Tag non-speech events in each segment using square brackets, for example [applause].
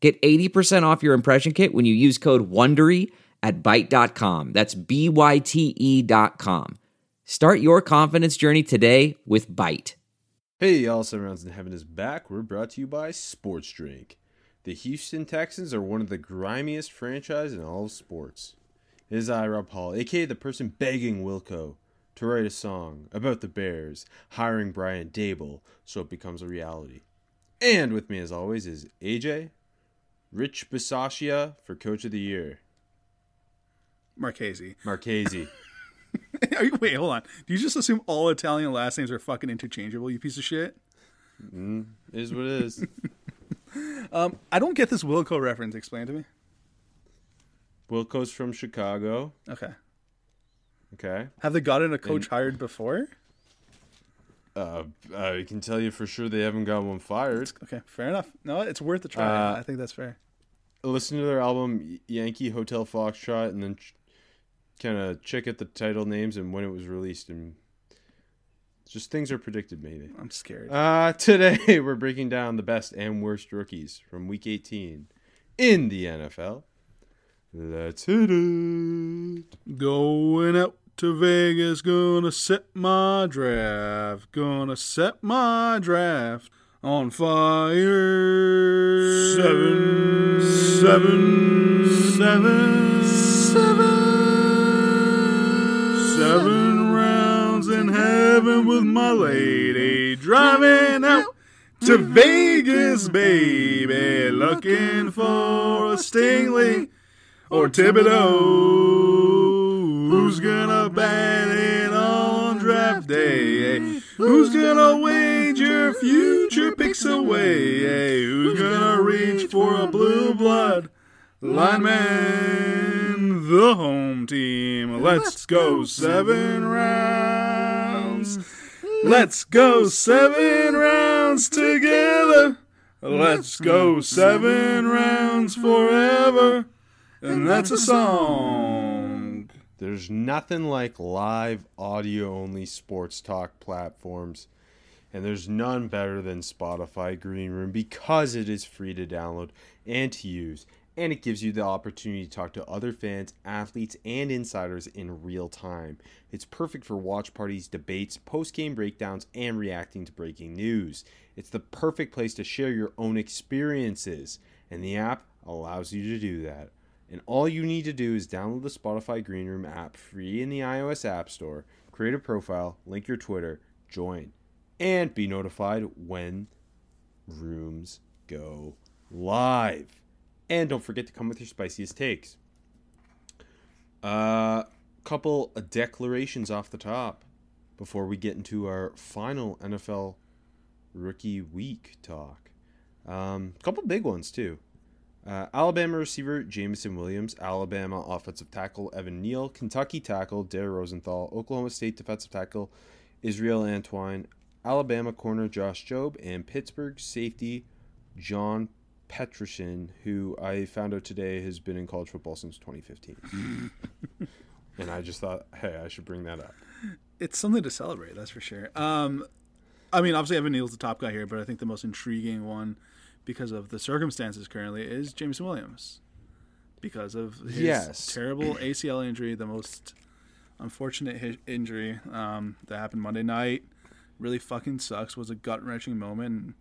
Get 80% off your impression kit when you use code WONDERY at Byte.com. That's B-Y-T-E dot com. Start your confidence journey today with Byte. Hey, y'all, Seven Rounds in Heaven is back. We're brought to you by Sports Drink. The Houston Texans are one of the grimiest franchises in all of sports. It is I, Rob Hall, aka the person begging Wilco to write a song about the Bears hiring Brian Daboll so it becomes a reality. And with me, as always, is AJ, Rich Bisaccia for Coach of the Year, Marchese. Marchese. [laughs] Wait, hold on. Do you just assume all Italian last names are fucking interchangeable, you piece of shit? mm, is what it is. [laughs] Um, I don't get this Wilco reference. Explain to me. Wilco's from Chicago. Okay. Okay. Have they gotten a coach hired before? Uh, I can tell you for sure they haven't got one fired. Okay, fair enough. No, it's worth a try. Uh, I think that's fair. Listen to their album Yankee Hotel Foxtrot, and then ch- kind of check out the title names and when it was released, and just things are predicted. Maybe. I'm scared. Uh, today [laughs] we're breaking down the best and worst rookies from Week 18 in the NFL. Let's hit it. Going out to Vegas, gonna set my draft. Gonna set my draft on fire. Seven, seven, seven, seven, seven rounds in heaven with my lady, driving out to Vegas, baby, looking for a Stingley or Thibodeaux. Who's gonna bat it on draft day? Eh? Who's gonna wager future picks away? Eh? Who's gonna reach for a blue blood lineman? The home team. Let's go seven rounds. Let's go seven rounds together. Let's go seven rounds forever. And that's a song. There's nothing like live audio only sports talk platforms. And there's none better than Spotify Green Room because it is free to download and to use. And it gives you the opportunity to talk to other fans, athletes, and insiders in real time. It's perfect for watch parties, debates, post game breakdowns, and reacting to breaking news. It's the perfect place to share your own experiences. And the app allows you to do that. And all you need to do is download the Spotify Green Room app free in the iOS App Store, create a profile, link your Twitter, join, and be notified when rooms go live. And don't forget to come with your spiciest takes. A uh, couple of declarations off the top before we get into our final NFL rookie week talk. A um, couple big ones, too. Uh, Alabama receiver Jameson Williams, Alabama offensive tackle Evan Neal, Kentucky tackle Dare Rosenthal, Oklahoma State defensive tackle Israel Antwine, Alabama corner Josh Jobe, and Pittsburgh safety John Petrishen, who I found out today has been in college football since 2015. [laughs] and I just thought, hey, I should bring that up. It's something to celebrate, that's for sure. Um, I mean, obviously Evan Neal's the top guy here, but I think the most intriguing one because of the circumstances currently is James Williams because of his Yes. terrible ACL injury, the most unfortunate hi- injury um, that happened Monday night. Really fucking sucks. Was a gut wrenching moment.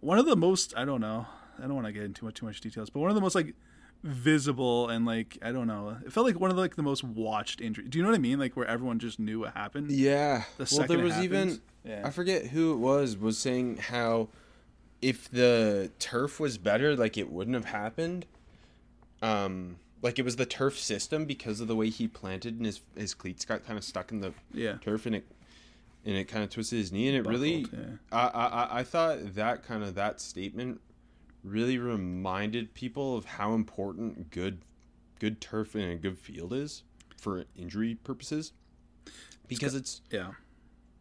One of the most I don't know. I don't want to get into too much too much details, but one of the most like visible and like I don't know. It felt like one of the, like the most watched injury. Do you know what I mean? Like where everyone just knew what happened. Yeah. The well, there was even. Yeah. I forget who it was was saying how if the turf was better, like it wouldn't have happened. Um, like it was the turf system because of the way he planted and his his cleats got kind of stuck in the Yeah. turf and it and it kind of twisted his knee and it really Buckled, I, I I- I thought that kind of that statement really reminded people of how important good good turf and a good field is for injury purposes because it's Yeah.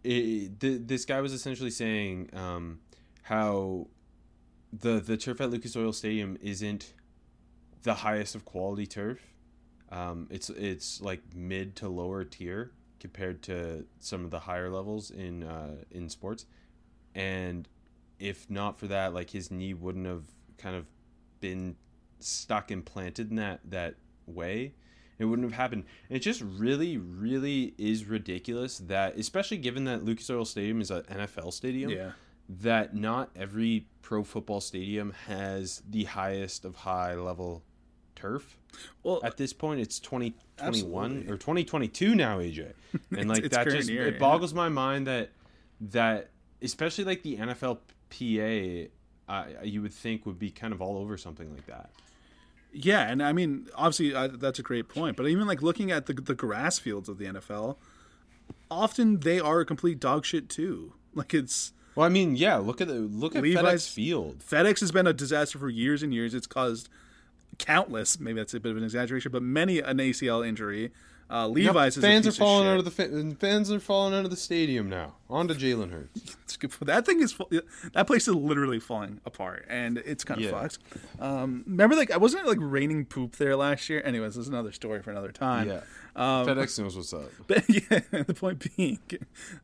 it, th- this guy was essentially saying um, how the the turf at Lucas Oil Stadium isn't the highest of quality turf. Um, it's it's like mid to lower tier compared to some of the higher levels in uh, in sports, and if not for that, like his knee wouldn't have kind of been stuck and planted in that that way it wouldn't have happened. It just really, really is ridiculous that, especially given that Lucas Oil Stadium is an NFL stadium, Yeah. That not every pro football stadium has the highest of high level turf. Well, At this point, it's 2021 Absolutely. or 2022 now, AJ, [laughs] and like that just year, it yeah. boggles my mind that that especially like the NFLPA, uh, you would think would be kind of all over something like that. Yeah, and I mean, obviously, uh, that's a great point. But even like looking at the the grass fields of the NFL, often they are a complete dog shit too. Like it's Well, I mean, yeah. Look at the look at Levi's- FedEx Field. FedEx has been a disaster for years and years. It's caused countless, maybe that's a bit of an exaggeration, but many an ACL injury. Uh, Levi's is fans a are falling of out of the fa- fans are falling out of the stadium now. On to Jalen Hurts. [laughs] It's good for- that thing is that place is literally falling apart, and it's kind of Yeah. fucked. Um, remember, like, I wasn't it, like raining poop there last year. Anyways, this is another story for another time. Yeah, Um, FedEx knows what's up. [laughs] But yeah, [laughs] the point being,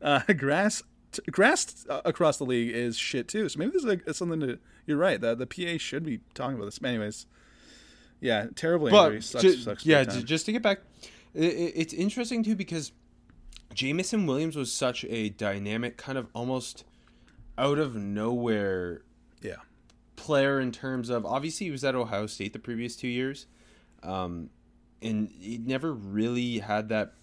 uh, grass t- grass uh, across the league is shit too. So maybe this is like something to. You're right. The the PA should be talking about this. Anyways, yeah, terribly. But sucks, ju- sucks yeah, ju- just to get back, i i- it's interesting too because Jameson Williams was such a dynamic, kind of almost out of nowhere yeah, player in terms of obviously he was at Ohio State the previous two years, um, and he never really had that.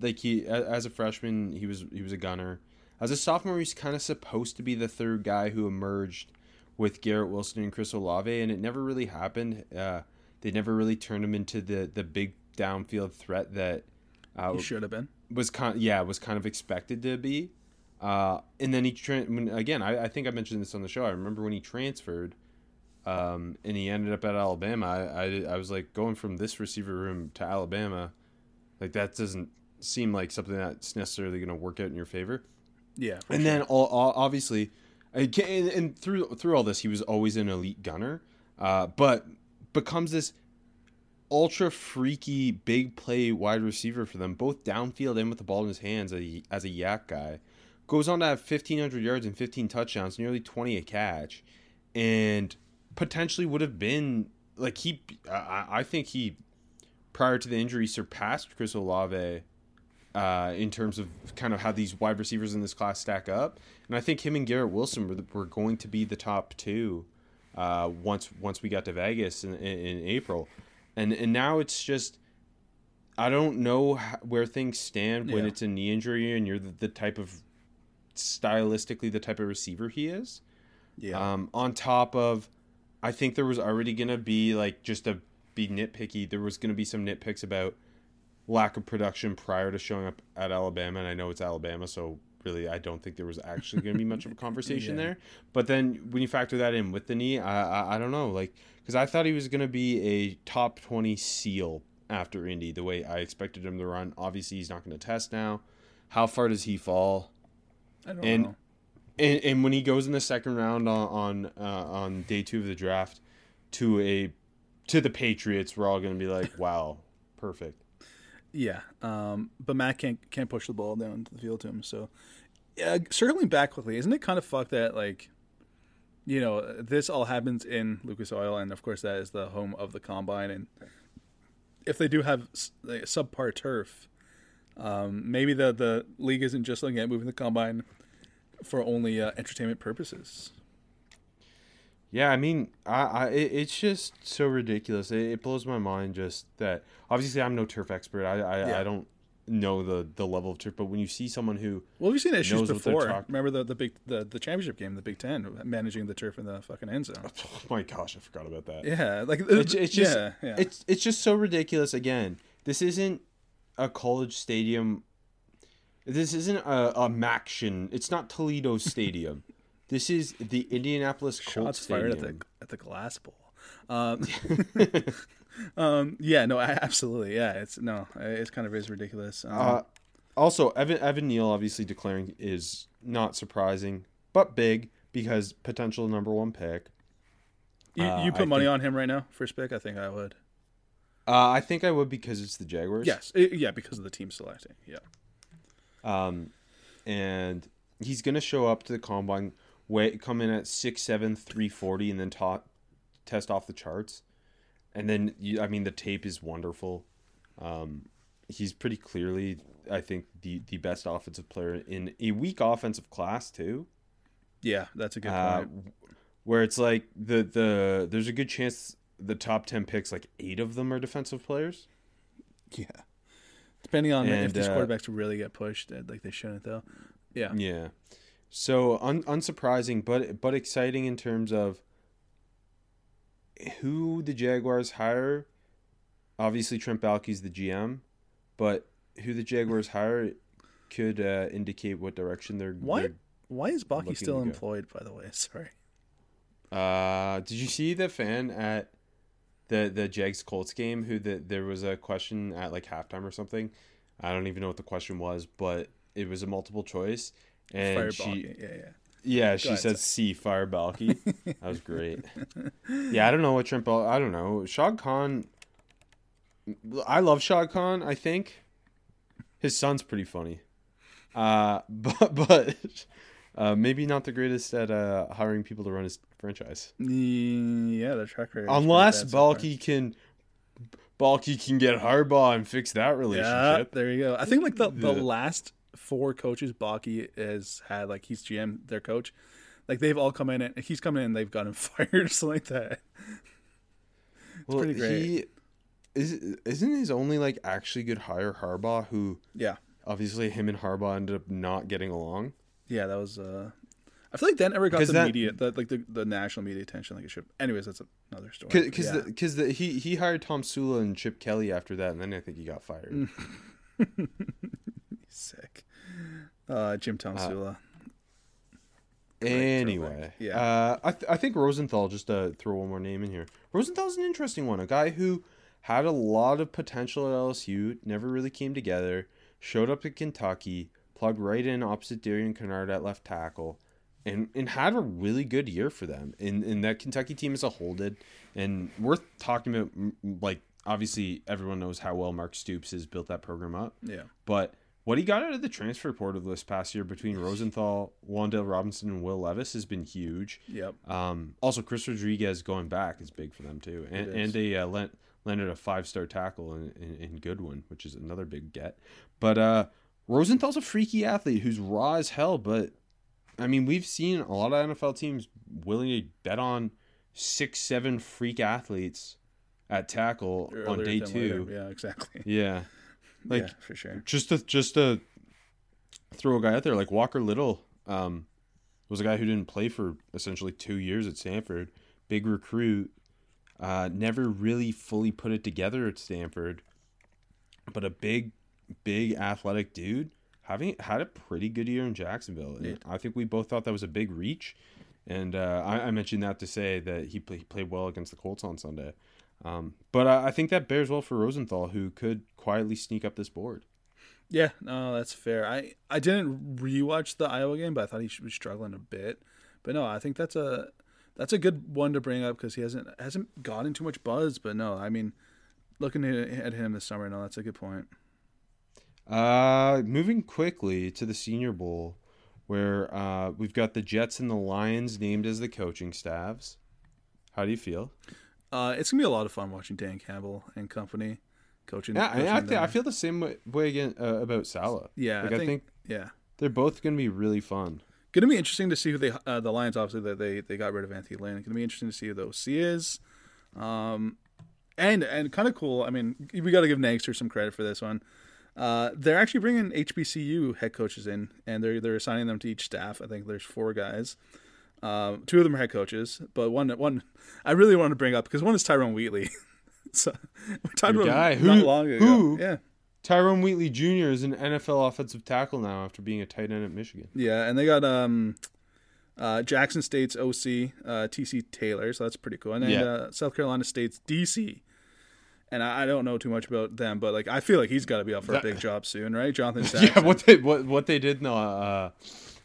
Like he, as a freshman, he was he was a gunner. As a sophomore, he's kind of supposed to be the third guy who emerged with Garrett Wilson and Chris Olave, and it never really happened. Uh, they never really turned him into the the big downfield threat that uh, he should have been. was kind yeah was kind of expected to be uh, and then he tra- when, again I, I think i mentioned this on the show i remember when he transferred um, and he ended up at alabama I, I, I was like going from this receiver room to alabama like that doesn't seem like something that's necessarily going to work out in your favor Yeah, and sure. then all, all, obviously and, and through through all this he was always an elite gunner uh, but becomes this ultra freaky big play wide receiver for them both downfield and with the ball in his hands as a, as a YAC guy goes on to have 1500 yards and 15 touchdowns nearly 20 a catch and potentially would have been like he I, I think he prior to the injury surpassed Chris Olave uh, in terms of kind of how these wide receivers in this class stack up. And I think him and Garrett Wilson were, the, were going to be the top two uh, once once we got to Vegas in, in, in April. And and now it's just I don't know how, where things stand when Yeah. it's a knee injury and you're the, the type of stylistically the type of receiver he is. yeah, Um, on top of, I think there was already gonna be like just a be nitpicky. There was gonna be some nitpicks about lack of production prior to showing up at Alabama, and I know it's Alabama, so really I don't think there was actually gonna be much of a [laughs] conversation Yeah. there. But then when you factor that in with the knee, I I, I don't know, like because I thought he was gonna be a top twenty seal after Indy, the way I expected him to run. Obviously, he's not gonna test now. How far does he fall? I don't and- know. and, and when he goes in the second round on on, uh, on day two of the draft to a to the Patriots, we're all gonna be like, [laughs] "Wow, perfect." Yeah, um, but Mac can't can't push the ball down to the field to him. So, yeah, circling back quickly, isn't it kind of fucked that like, you know, this all happens in Lucas Oil, and of course that is the home of the combine. And if they do have like, subpar turf, um, maybe the the league isn't just looking at moving the combine for only uh, entertainment purposes. Yeah, I mean, I, I it, it's just so ridiculous. It, it blows my mind just that. Obviously, I'm no turf expert. I I, Yeah. I don't know the the level of turf, but when you see someone who Well, we've seen issues Knows what they're before. talk- Remember the the big the, the championship game, the Big Ten, managing the turf in the fucking end zone. [laughs] oh my gosh, I forgot about that. Yeah, like It's, it's just yeah, yeah. it's it's just so ridiculous. Again, this isn't a college stadium. This isn't a, a MACtion. It's not Toledo Stadium. [laughs] This is the Indianapolis Colts Shots fired at the at the glass bowl. Um, [laughs] um, yeah, no, absolutely, yeah. It's no, it's kind of is ridiculous. Um, Uh, also, Evan Evan Neal obviously declaring is not surprising, but big because potential number one pick. you, uh, you put I money think- on him right now, first pick. I think I would. Uh, I think I would because it's the Jaguars. Yes, i- yeah, because of the team selecting. Yeah, Um, and he's gonna show up to the combine, weigh come in at six seven three forty, and then ta- test off the charts. And then you, I mean, the tape is wonderful. Um, he's pretty clearly, I think, the the best offensive player in a weak offensive class too. yeah, that's a good Uh, point. where it's like the the there's a good chance the top ten picks, like eight of them are defensive players. Yeah, depending on if these uh, quarterbacks really get pushed, uh, like they shouldn't though. Yeah, Yeah. So un- unsurprising, but but exciting in terms of who the Jaguars hire. Obviously, Trent Baalke's the GM, but who the Jaguars hire could uh, indicate what direction they're. why? they're- Why is looking still employed? By the way, [laughs] sorry. Uh, did you see the fan at the the Jags Colts game? Who the there was a question at like halftime or something. I don't even know what the question was, but it was a multiple choice, and she. Yeah, yeah. Yeah, she ahead, said C fire Baalke. that was great. Yeah, I don't know what Trent Bal- I don't know. Shad Khan I love Shad Khan, I think. His son's pretty funny. Uh [laughs] but but uh, maybe not the greatest at uh, hiring people to run his franchise. Yeah, the track record. Unless bad so. Baalke can Baalke can get Harbaugh and fix that relationship. Yeah, there you go. I think like the, the The- last four coaches Baalke has had, like he's GM, their coach, like they've all come in and he's coming in and they've got him [laughs] fired, or something like that. well, pretty great. He is isn't his only like actually good hire Harbaugh who Yeah, obviously him and Harbaugh ended up not getting along. yeah, that was. uh I feel like that never got the that- media, the, like the, the national media attention like it should. Anyways, that's another story. Because yeah. because he he hired Tomsula and Chip Kelly after that, and then I think he got fired. [laughs] [laughs] sick. Uh, Jim Tomsula. Anyway. Yeah. uh, I th- I think Rosenthal. Just to throw one more name in here, Rosenthal's an interesting one. A guy who had a lot of potential at LSU, never really came together. Showed up at Kentucky, plugged right in opposite Darian Kinnard at left tackle, and and had a really good year for them. And and that Kentucky team as a whole did, and worth talking about. Like obviously, everyone knows how well Mark Stoops has built that program up. Yeah, But what he got out of the transfer portal this past year between Rosenthal, Wan'Dale Robinson, and Will Levis has been huge. yep. Um, also, Chris Rodriguez going back is big for them too, and and they uh, lent, landed a five star tackle in, in, in Goodwin, which is another big get. But uh, Rosenthal's a freaky athlete who's raw as hell. But I mean, we've seen a lot of NFL teams willing to bet on six, seven freak athletes at tackle on day two. later. Yeah, exactly. Yeah, like yeah, for sure. just to just to throw a guy out there like Walker Little um, was a guy who didn't play for essentially two years at Stanford, big recruit, uh, never really fully put it together at Stanford, but a big, big athletic dude having had a pretty good year in Jacksonville. And Yeah. I think we both thought that was a big reach, and uh, I, I mentioned that to say that he, play, he played well against the Colts on Sunday. Um, but I, I think that bears well for Rosenthal, who could quietly sneak up this board. Yeah, no, that's fair. I I didn't rewatch the Iowa game, but I thought he was struggling a bit. But no, I think that's a that's a good one to bring up because he hasn't hasn't gotten too much buzz. But no, I mean, looking at, at him this summer, no, that's a good point. Uh, moving quickly to the Senior Bowl, where uh, we've got the Jets and the Lions named as the coaching staffs. How do you feel? Uh, it's gonna be a lot of fun watching Dan Campbell and company coaching. Yeah, I, I, coaching th- I feel the same way, way again uh, about Salah. Yeah, like, I I think, think yeah, they're both going to be really fun. gonna be interesting to see who they uh, the Lions obviously that they they got rid of Anthony Lynn. Gonna be interesting to see who the OC is. Um, and and kind of cool. I mean, we got to give Nagster some credit for this one. Uh, they're actually bringing HBCU head coaches in, and they're they're assigning them to each staff. I think there's four guys. Um, two of them are head coaches, but one one I really want to bring up because one is Tyrone Wheatley. [laughs] so we talked Your about guy. not Who- long ago. who? Yeah, Tyrone Wheatley Jr. is an NFL offensive tackle now after being a tight end at Michigan. yeah, and they got um, Uh, Jackson State's OC, uh, TC Taylor, so that's pretty cool. And then Yeah. uh, South Carolina State's DC. And I, I don't know too much about them, but like I feel like he's got to be up for That- a big job soon, right? Jonathan Jackson. [laughs] Yeah, what they what what they did in the uh,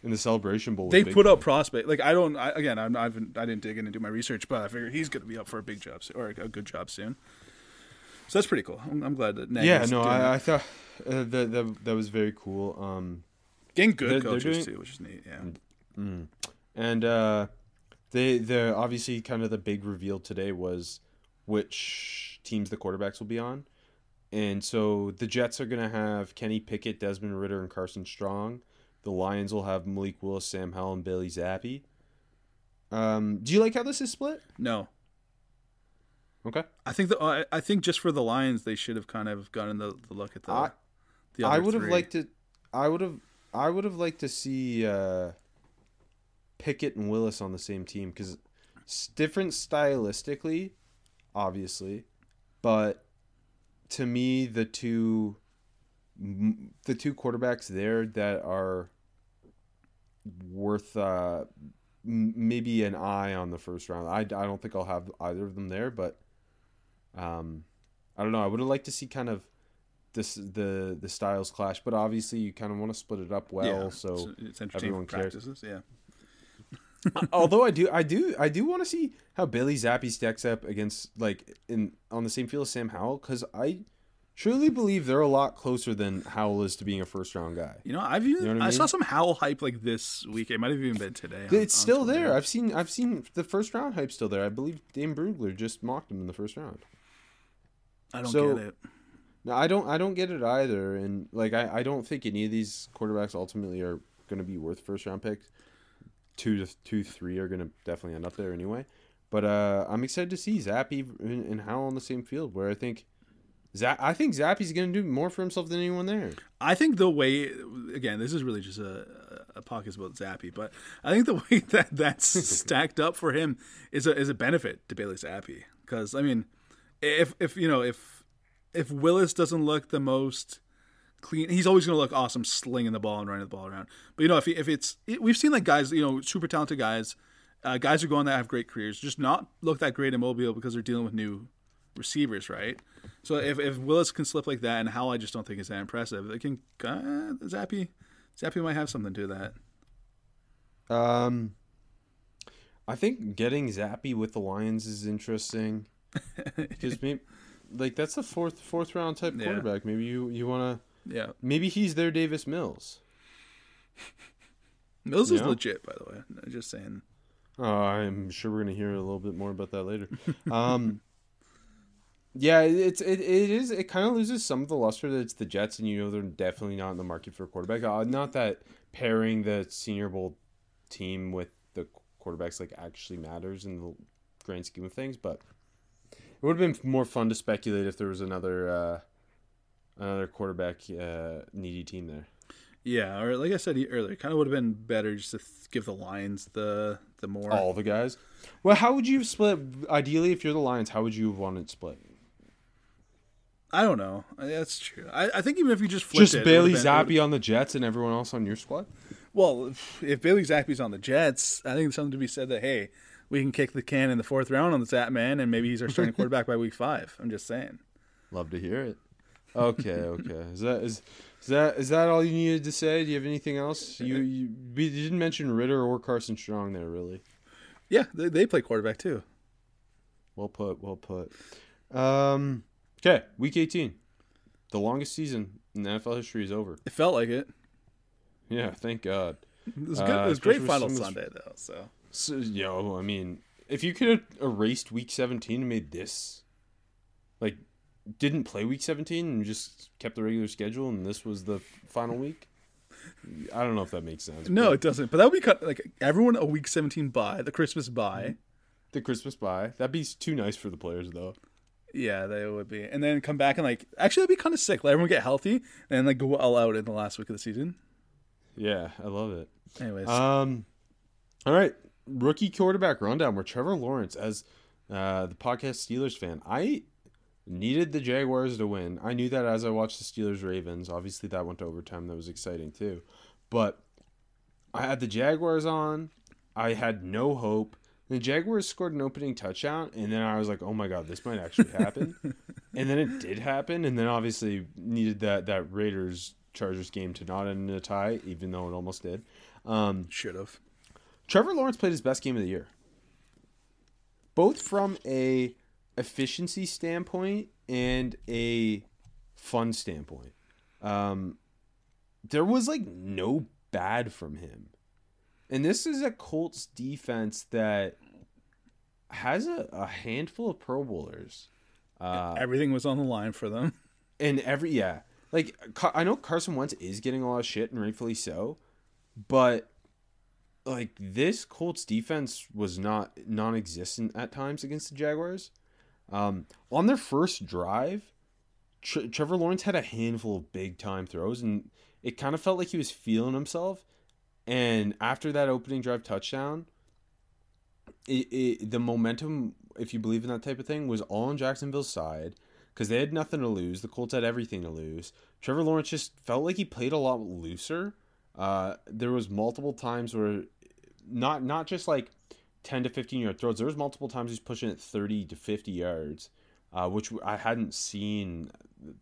in the celebration bowl. they put up prospect. Like I don't. I, again, I'm, I haven't. I didn't dig in and do my research, but I figure he's going to be up for a big job or a good job soon. So that's pretty cool. I'm, I'm glad that. Yeah, no, I. I thought uh, that, that that was very cool. Um, getting good they're- they're coaches doing- too, which is neat. Yeah. and uh, they the obviously kind of the big reveal today was which teams the quarterbacks will be on, and so the Jets are gonna have Kenny Pickett, Desmond Ridder, and Carson Strong. The Lions will have Malik Willis, Sam Howell, and Bailey Zappe. Um, do you like how this is split? No, Okay. I think the. I, I think just for the Lions, they should have kind of gotten the, the look at the. I- the I other would have liked to. I would have. I would have liked to see uh, Pickett and Willis on the same team because different stylistically, obviously, but to me the two m- the two quarterbacks there that are worth uh, m- maybe an eye on the first round. I, I don't think I'll have either of them there, but um, I don't know. I would have liked to see kind of this the the styles clash, but obviously you kind of want to split it up well, Yeah, so it's, it's everyone cares. practices. Yeah. [laughs] although I do, I do, I do want to see how Billy Zappe stacks up against like in on the same field as Sam Howell because I truly believe they're a lot closer than Howell is to being a first round guy. You know, I've even, know what I I, saw some Howell hype like this week. It might have even been today. on- It's still there. I've seen, I've seen the first round hype still there. I believe Dane Brugler just mocked him in the first round. I don't so- get it. No, I don't, I don't get it either, and like I, I don't think any of these quarterbacks ultimately are going to be worth first round picks. Two to two, three are going to definitely end up there anyway. But uh, I'm excited to see Zappe and, and Howell on the same field. Where I think, Zap, I think Zappe's going to do more for himself than anyone there. I think the way again, this is really just a a podcast about Zappe, but I think the [laughs] way that that's [laughs] stacked up for him is a is a benefit to Bailey Zappe because I mean, if if you know if if Willis doesn't look the most clean, he's always going to look awesome slinging the ball and running the ball around. But you know, if he, if it's we've seen like guys, you know, super talented guys, uh, guys who go on that have great careers, just not look that great in Mobile because they're dealing with new receivers, right? So if, if Willis can slip like that, and Howell, I just don't think is that impressive. It can uh, Zappe, Zappe might have something to that. Um, I think getting Zappe with the Lions is interesting [laughs] because maybe, like that's a fourth fourth round type Yeah. quarterback. Maybe you you want to. Yeah, Maybe he's their Davis Mills. [laughs] Mills is Yeah. legit, by the way. No, Just saying. Oh, I'm sure we're gonna hear a little bit more about that later. [laughs] Um, yeah, it's it, it is it kind of loses some of the luster that it's the Jets, and you know they're definitely not in the market for a quarterback. Uh, not that pairing the Senior Bowl team with the quarterbacks like actually matters in the grand scheme of things, but it would have been more fun to speculate if there was another uh, another quarterback uh, needy team there. Yeah, or like I said earlier, it kind of would have been better just to th- give the Lions the the more. All the guys. Well, how would you split? Ideally, if you're the Lions, how would you have wanted it split? I don't know. That's true. I, I think even if you just flipped Just it, it Bailey would've been- Zappe on the Jets and everyone else on your squad. Well, if, if Bailey Zappe's on the Jets, I think there's something to be said that hey, we can kick the can in the fourth round on the Zap man, and maybe he's our starting [laughs] quarterback by week five. I'm just saying. Love to hear it. Okay, okay. Is that is, is that is that all you needed to say? Do you have anything else? You you, you didn't mention Ridder or Carson Strong there, really. Yeah, they, they play quarterback too. Well put, well put. Um, okay, week eighteen, the longest season in NFL history is over. It felt like it. Yeah, thank God. It was good. Uh, it was great final Sunday though. So So, yo, I mean, if you could have erased week 17 and made this, like, didn't play week 17 and just kept the regular schedule and this was the final week, I don't know if that makes sense. no, but it doesn't. But that would be kind like everyone a week 17 bye, the Christmas bye. the Christmas bye, that'd be too nice for the players, though. Yeah, they would be, and then come back and like actually that'd be kind of sick. Let everyone get healthy and like go all out in the last week of the season. Yeah, I love it. Anyways, Um, all right, rookie quarterback rundown. Where Trevor Lawrence, as uh, the podcast Steelers fan, I needed the Jaguars to win. I knew that as I watched the Steelers Ravens. Obviously, that went to overtime. That was exciting too. But I had the Jaguars on. I had no hope. The Jaguars scored an opening touchdown, and then I was like, "Oh my god, this might actually happen." [laughs] and then it did happen, and then obviously needed that that Raiders Chargers game to not end in a tie, even though it almost did. Um, Should have. Trevor Lawrence played his best game of the year, both from a efficiency standpoint and a fun standpoint. Um, there was like no bad from him, and this is a Colts defense that has a, a handful of Pro Bowlers. Uh, Everything was on the line for them. [laughs] and every yeah, like I know Carson Wentz is getting a lot of shit and rightfully so, but like this Colts defense was not non-existent at times against the Jaguars. Um, on their first drive, Tre- Trevor Lawrence had a handful of big time throws, and it kind of felt like he was feeling himself. And after that opening drive touchdown, it, it the momentum, if you believe in that type of thing, was all on Jacksonville's side because they had nothing to lose. The Colts had everything to lose. Trevor Lawrence just felt like he played a lot looser. Uh, there was multiple times where not not just like 10 to 15 yard throws. There was multiple times he's pushing it 30 to 50 yards, uh, which I hadn't seen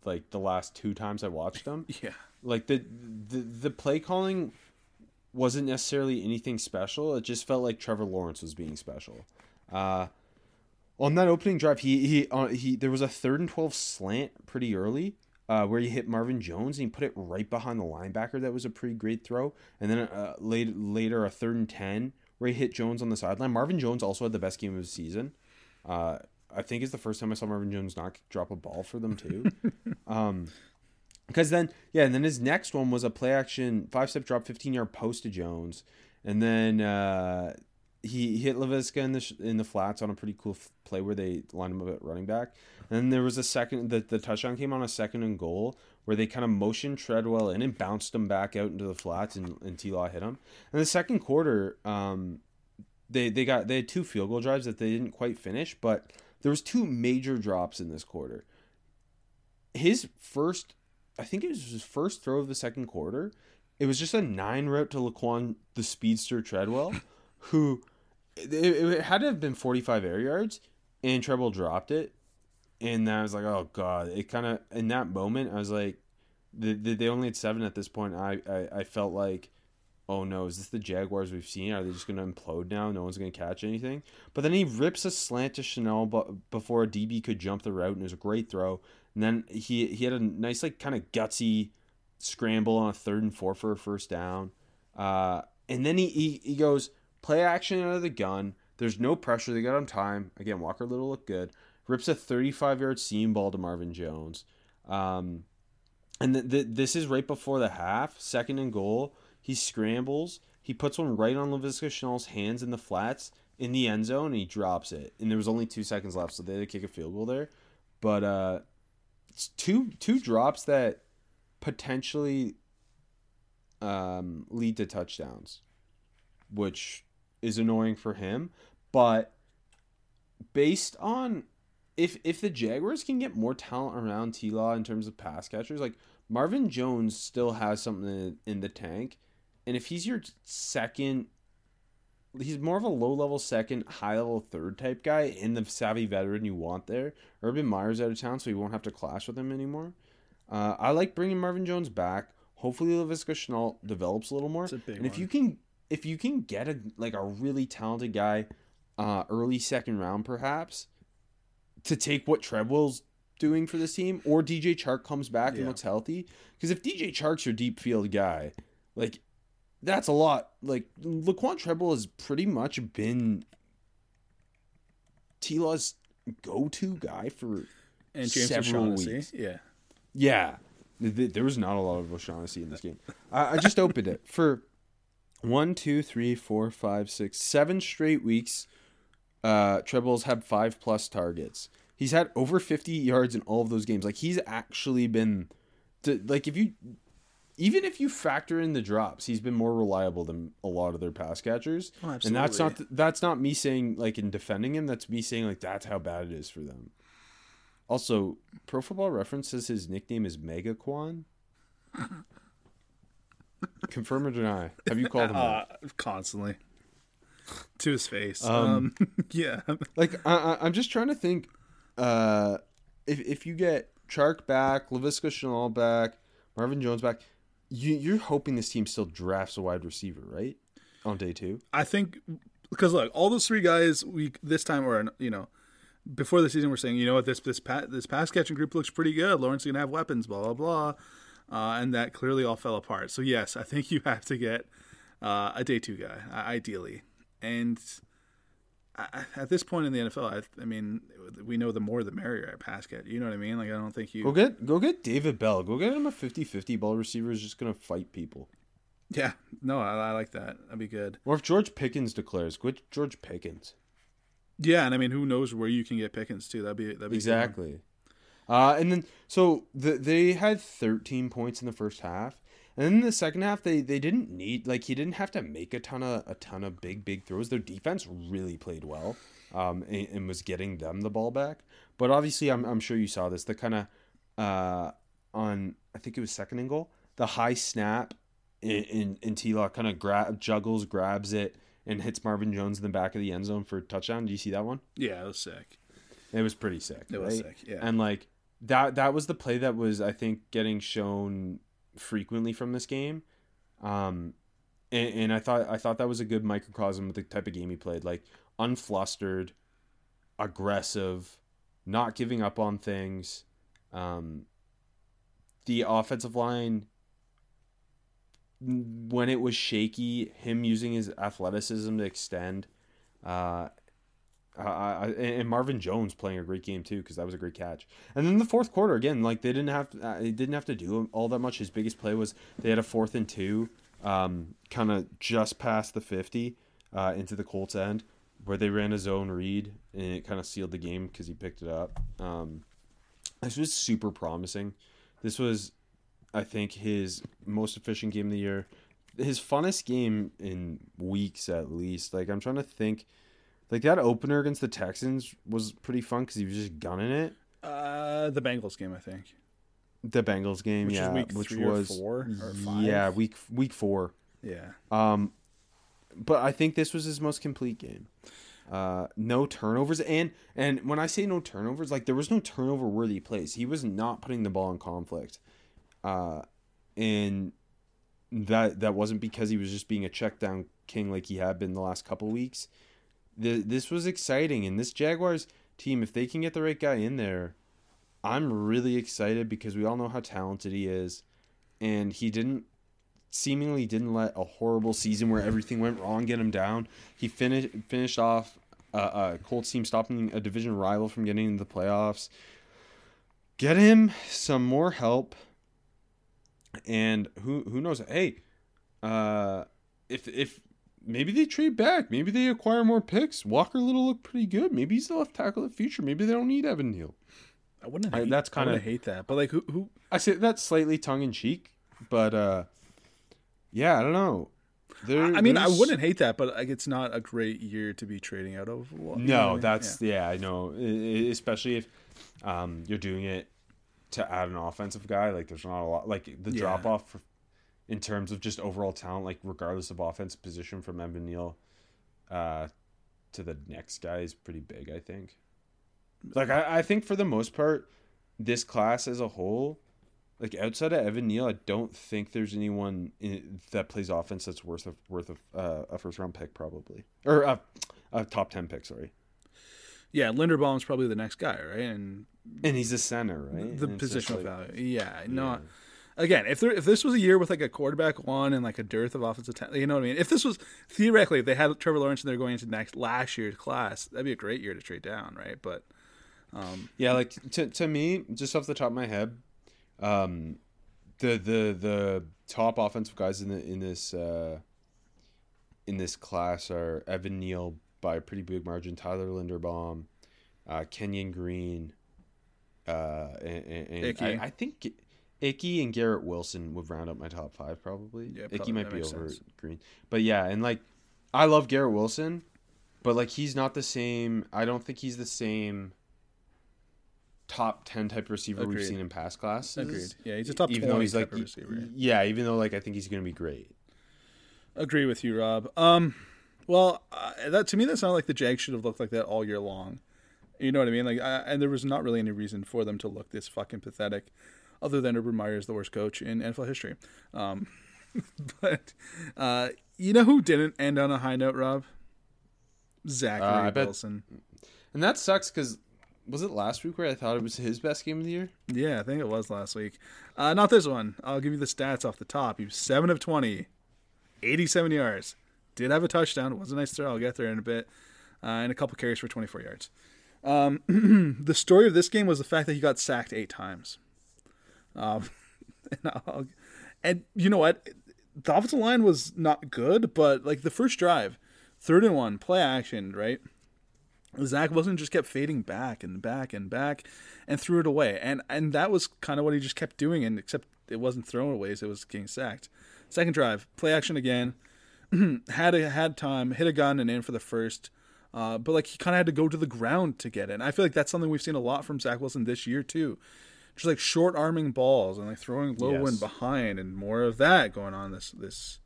like the last two times I watched them. [laughs] Yeah. Like the the the play calling wasn't necessarily anything special. It just felt like Trevor Lawrence was being special. Uh, on that opening drive, he he uh, he there was a third and twelve slant pretty early. Uh, where he hit Marvin Jones and he put it right behind the linebacker. That was a pretty great throw. And then uh, later, later a third and ten where he hit Jones on the sideline. Marvin Jones also had the best game of the season. Uh, I think it's the first time I saw Marvin Jones not drop a ball for them too. [laughs] um, because then yeah, and then his next one was a play action five step drop, fifteen yard post to Jones, and then uh, he hit Laviska in the sh- in the flats on a pretty cool f- play where they lined him up at running back. And then there was a second the the touchdown came on a second and goal where they kind of motioned Treadwell in and bounced him back out into the flats and and T Law hit him. And the second quarter, um, they they got they had two field goal drives that they didn't quite finish, but there was two major drops in this quarter. His first, I think it was his first throw of the second quarter. It was just a nine route to Laquon the speedster Treadwell, [laughs] who it, it had to have been forty five air yards, and Treadwell dropped it, and I was like, oh god, it kind of in that moment I was like, the, the, they only had seven at this point. I, I I felt like oh no, is this the Jaguars we've seen? Are they just going to implode now? No one's going to catch anything. But then he rips a slant to Shenault but before a DB could jump the route, and it was a great throw. And then he he had a nice like kind of gutsy scramble on a third and four for a first down. Uh, and then he, he he goes play action out of the gun. There's no pressure. They got on time. Again, Walker Little looked good. Rips a 35 yard seam ball to Marvin Jones. Um, and the, the, this is right before the half, second and goal. He scrambles. He puts one right on Laviska Shenault's hands in the flats in the end zone, and he drops it. And there was only two seconds left, so they had to kick a field goal there. But uh, two two drops that potentially um, lead to touchdowns, which is annoying for him. But based on if if the Jaguars can get more talent around T Law in terms of pass catchers, like Marvin Jones still has something in, in the tank, and if he's your second, he's more of a low level second, high level third type guy, and the savvy veteran you want there. Urban Meyer's out of town, so you won't have to clash with him anymore. Uh, I like bringing Marvin Jones back. Hopefully, Laviska Shenault develops a little more. A and if you can, if you can get a like a really talented guy, uh, early second round perhaps, to take what Treadwell's doing for this team, or DJ Chark comes back and looks healthy. Because if DJ Chark's your deep field guy, like that's a lot. Like Laquon Treadwell has pretty much been T Law's go to guy for And James several O'Shaughnessy. weeks. Yeah. yeah. Th- th- There was not a lot of O'Shaughnessy in this game. I, I just opened it for one, two, three, four, five, six, seven straight weeks. Uh, Trebles had five plus targets. He's had over 50 yards in all of those games. Like he's actually been, to, like if you, even if you factor in the drops, he's been more reliable than a lot of their pass catchers. Oh, and that's not that's not me saying like in defending him. That's me saying like that's how bad it is for them. Also, Pro Football Reference says his nickname is Mega Quan. [laughs] Confirm or deny? Have you [laughs] called him Uh, that? constantly. to his face. Um, Um, [laughs] yeah, Like I, I, I'm just trying to think. Uh, if if you get Chark back, Laviska Shenault back, Marvin Jones back, you you're hoping this team still drafts a wide receiver, right? On day two. I think because look, all those three guys we this time or you know before the season we're saying you know what this this pa- this pass catching group looks pretty good. Lawrence gonna have weapons, blah blah blah, uh, and that clearly all fell apart. So yes, I think you have to get uh, a day two guy ideally, and. I- At this point in the NFL, I, I mean, we know the more the merrier at pass catch. You know what I mean? Like, I don't think you. Go get go get David Bell. Go get him a 50-50 ball receiver who's just gonna fight people. Yeah, no, I, I like that. That'd be good. Or if George Pickens declares, go get George Pickens. Yeah, and I mean, who knows where you can get Pickens too? That'd be that'd be a good one. Exactly. Uh, and then so the, they had 13 points in the first half, and then in the second half they they didn't need like he didn't have to make a ton of a ton of big big throws. Their defense really played well, um, and, and was getting them the ball back. But obviously, I'm I'm sure you saw this. The kind of uh on I think it was second and goal, the high snap in in, in T Law kind of grab juggles grabs it and hits Marvin Jones in the back of the end zone for a touchdown. Do you see that one? Yeah, it was sick. It was pretty sick. It was sick, yeah. And like that that was the play that was I think getting shown frequently from this game. Um and, and I thought I thought that was a good microcosm of the type of game he played. Like unflustered, aggressive, not giving up on things. Um the offensive line when it was shaky, him using his athleticism to extend, uh, I, I, and Marvin Jones playing a great game too because that was a great catch. And then the fourth quarter again, like they didn't have uh, they didn't have to do all that much. His biggest play was they had a fourth and two, um, kind of just past the fifty, uh, into the Colts end where they ran a zone read and it kind of sealed the game because he picked it up. Um, this was super promising. This was, I think, his most efficient game of the year. His funnest game in weeks at least. Like I'm trying to think. Like that opener against the Texans was pretty fun because he was just gunning it. Uh, the Bengals game, I think. The Bengals game, Which yeah, week which was four or five? yeah, week week four. Yeah. Um, but I think this was his most complete game. Uh, no turnovers, and and when I say no turnovers, like there was no turnover worthy plays. He was not putting the ball in conflict, uh, and that that wasn't because he was just being a check down king like he had been the last couple weeks. The, this was exciting, and this Jaguars team, if they can get the right guy in there, I'm really excited because we all know how talented he is, and he didn't seemingly didn't let a horrible season where everything went wrong get him down. He finished finished off uh, a Colts team stopping a division rival from getting into the playoffs. Get him some more help, and who who knows? Hey, uh, if if maybe they trade back, maybe they acquire more picks. Walker Little looked pretty good. Maybe he's the left tackle of the future. Maybe they don't need Evan Neal. I wouldn't. I- that's kinda- wouldn't hate that, but like, who? who I say that's slightly tongue in cheek, but uh, yeah, I don't know. There, I mean, I wouldn't hate that, but like, it's not a great year to be trading out of. Well, you know I No, mean? that's yeah. I know, I- I- especially if um, you're doing it to add an offensive guy. Like, there's not a lot. Like the Yeah. drop off in terms of just overall talent, like regardless of offense position from Evan Neal uh, to the next guy is pretty big. I think. Like, I, I think for the most part, this class as a whole. Like outside of Evan Neal, I don't think there's anyone in, that plays offense that's worth of worth of uh, a first round pick probably or a, a top ten pick. Sorry. yeah. Linderbaum's probably the next guy, right? And And he's a center, right? the And positional like- value. Yeah, no. Yeah. Again, if there if this was a year with like a quarterback one and like a dearth of offensive talent, you know what I mean. If this was theoretically, if they had Trevor Lawrence and they're going into next last year's class, that'd be a great year to trade down, right? But Yeah, like to to me, just off the top of my head, um, the the the top offensive guys in the in this uh, in this class are Evan Neal by a pretty big margin, Tyler Linderbaum, uh, Kenyon Green, uh, and, and, and I, I think Icky and Garrett Wilson would round up my top five probably. Yeah, Icky probably, might that be over sense. Green, but yeah, and like I love Garrett Wilson, but like he's not the same. I don't think he's the same top 10 type receiver we've seen in past classes. Agreed. Yeah, he's a top even though he's type like receiver. yeah, even though like I think he's going to be great. agree with you, Rob. Um, Well, uh, that to me that sounded like the Jags should have looked like that all year long. You know what I mean? Like, I, and there was not really any reason for them to look this fucking pathetic, other than Urban Meyer is the worst coach in NFL history. Um, [laughs] but uh, you know who didn't end on a high note, Rob? Zachary Uh, bet- Wilson. And that sucks because was it last week where I thought it was his best game of the year? Yeah, I think it was last week. Uh, not this one. I'll give you the stats off the top. He was 7 of 20, 87 yards. Did have a touchdown. It was a nice throw. I'll get there in a bit. Uh, and a couple carries for 24 yards. Um, [clears throat] the story of this game was the fact that he got sacked eight times. Um, [laughs] and, and you know what? The offensive line was not good, but like the first drive, third and one, play action, right? Zach Wilson just kept fading back and back and back and threw it away. And and that was kind of what he just kept doing, and except it wasn't throwaways, it was getting sacked. Second drive, play action again. [clears throat] had a, had time, hit a gun and in for the first. Uh, but like he kind of had to go to the ground to get it. And I feel like that's something we've seen a lot from Zach Wilson this year too. Just like short arming balls and like throwing low Yes. and behind and more of that going on this this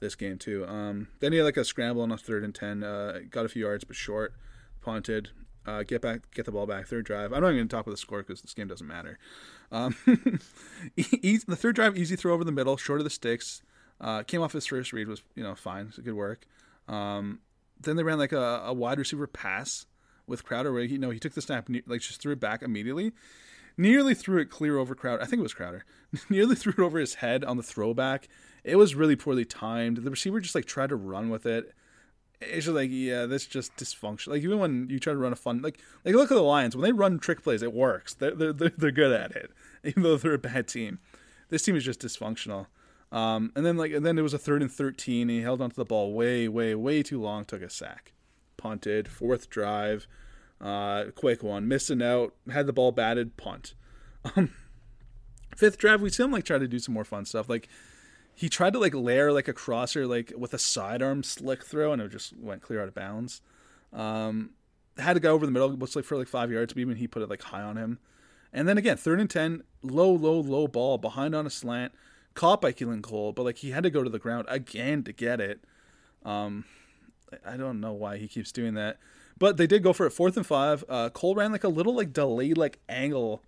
this game too. Um, then he had like a scramble on a third and ten. Uh, got a few yards but short. Punted. Uh, get back, get the ball back. Third drive. I'm not even going to talk about the score because this game doesn't matter. Um, [laughs] e- the third drive, easy throw over the middle, short of the sticks. Uh, came off his first read was you know fine. It's good work. Um, then they ran like a, a wide receiver pass with Crowder where he, you know he took the snap ne- like just threw it back immediately. Nearly threw it clear over Crowder. I think it was Crowder. [laughs] Nearly threw it over his head on the throwback. It was really poorly timed. The receiver just like tried to run with it. It's just like yeah, that's just dysfunction. Like even when you try to run a fun like like look at the Lions when they run trick plays, it works. They're they're they're, they're good at it, [laughs] even though they're a bad team. This team is just dysfunctional. Um, and then like and then it was a third and thirteen. And he held onto the ball way way way too long. Took a sack, punted. Fourth drive, uh, quick one, missing out. Had the ball batted, punt. Um, [laughs] fifth drive, we see him like try to do some more fun stuff. Like he tried to like layer like a crosser like with a sidearm slick throw, and it just went clear out of bounds. Um, had to go over the middle, looks like for like five yards, but even he put it like high on him. And then again, third and ten, low, low, low ball behind on a slant, caught by Keelan Cole, but like he had to go to the ground again to get it. Um, I don't know why he keeps doing that, but they did go for it. Fourth and five. Uh, Cole ran like a little like delayed like angle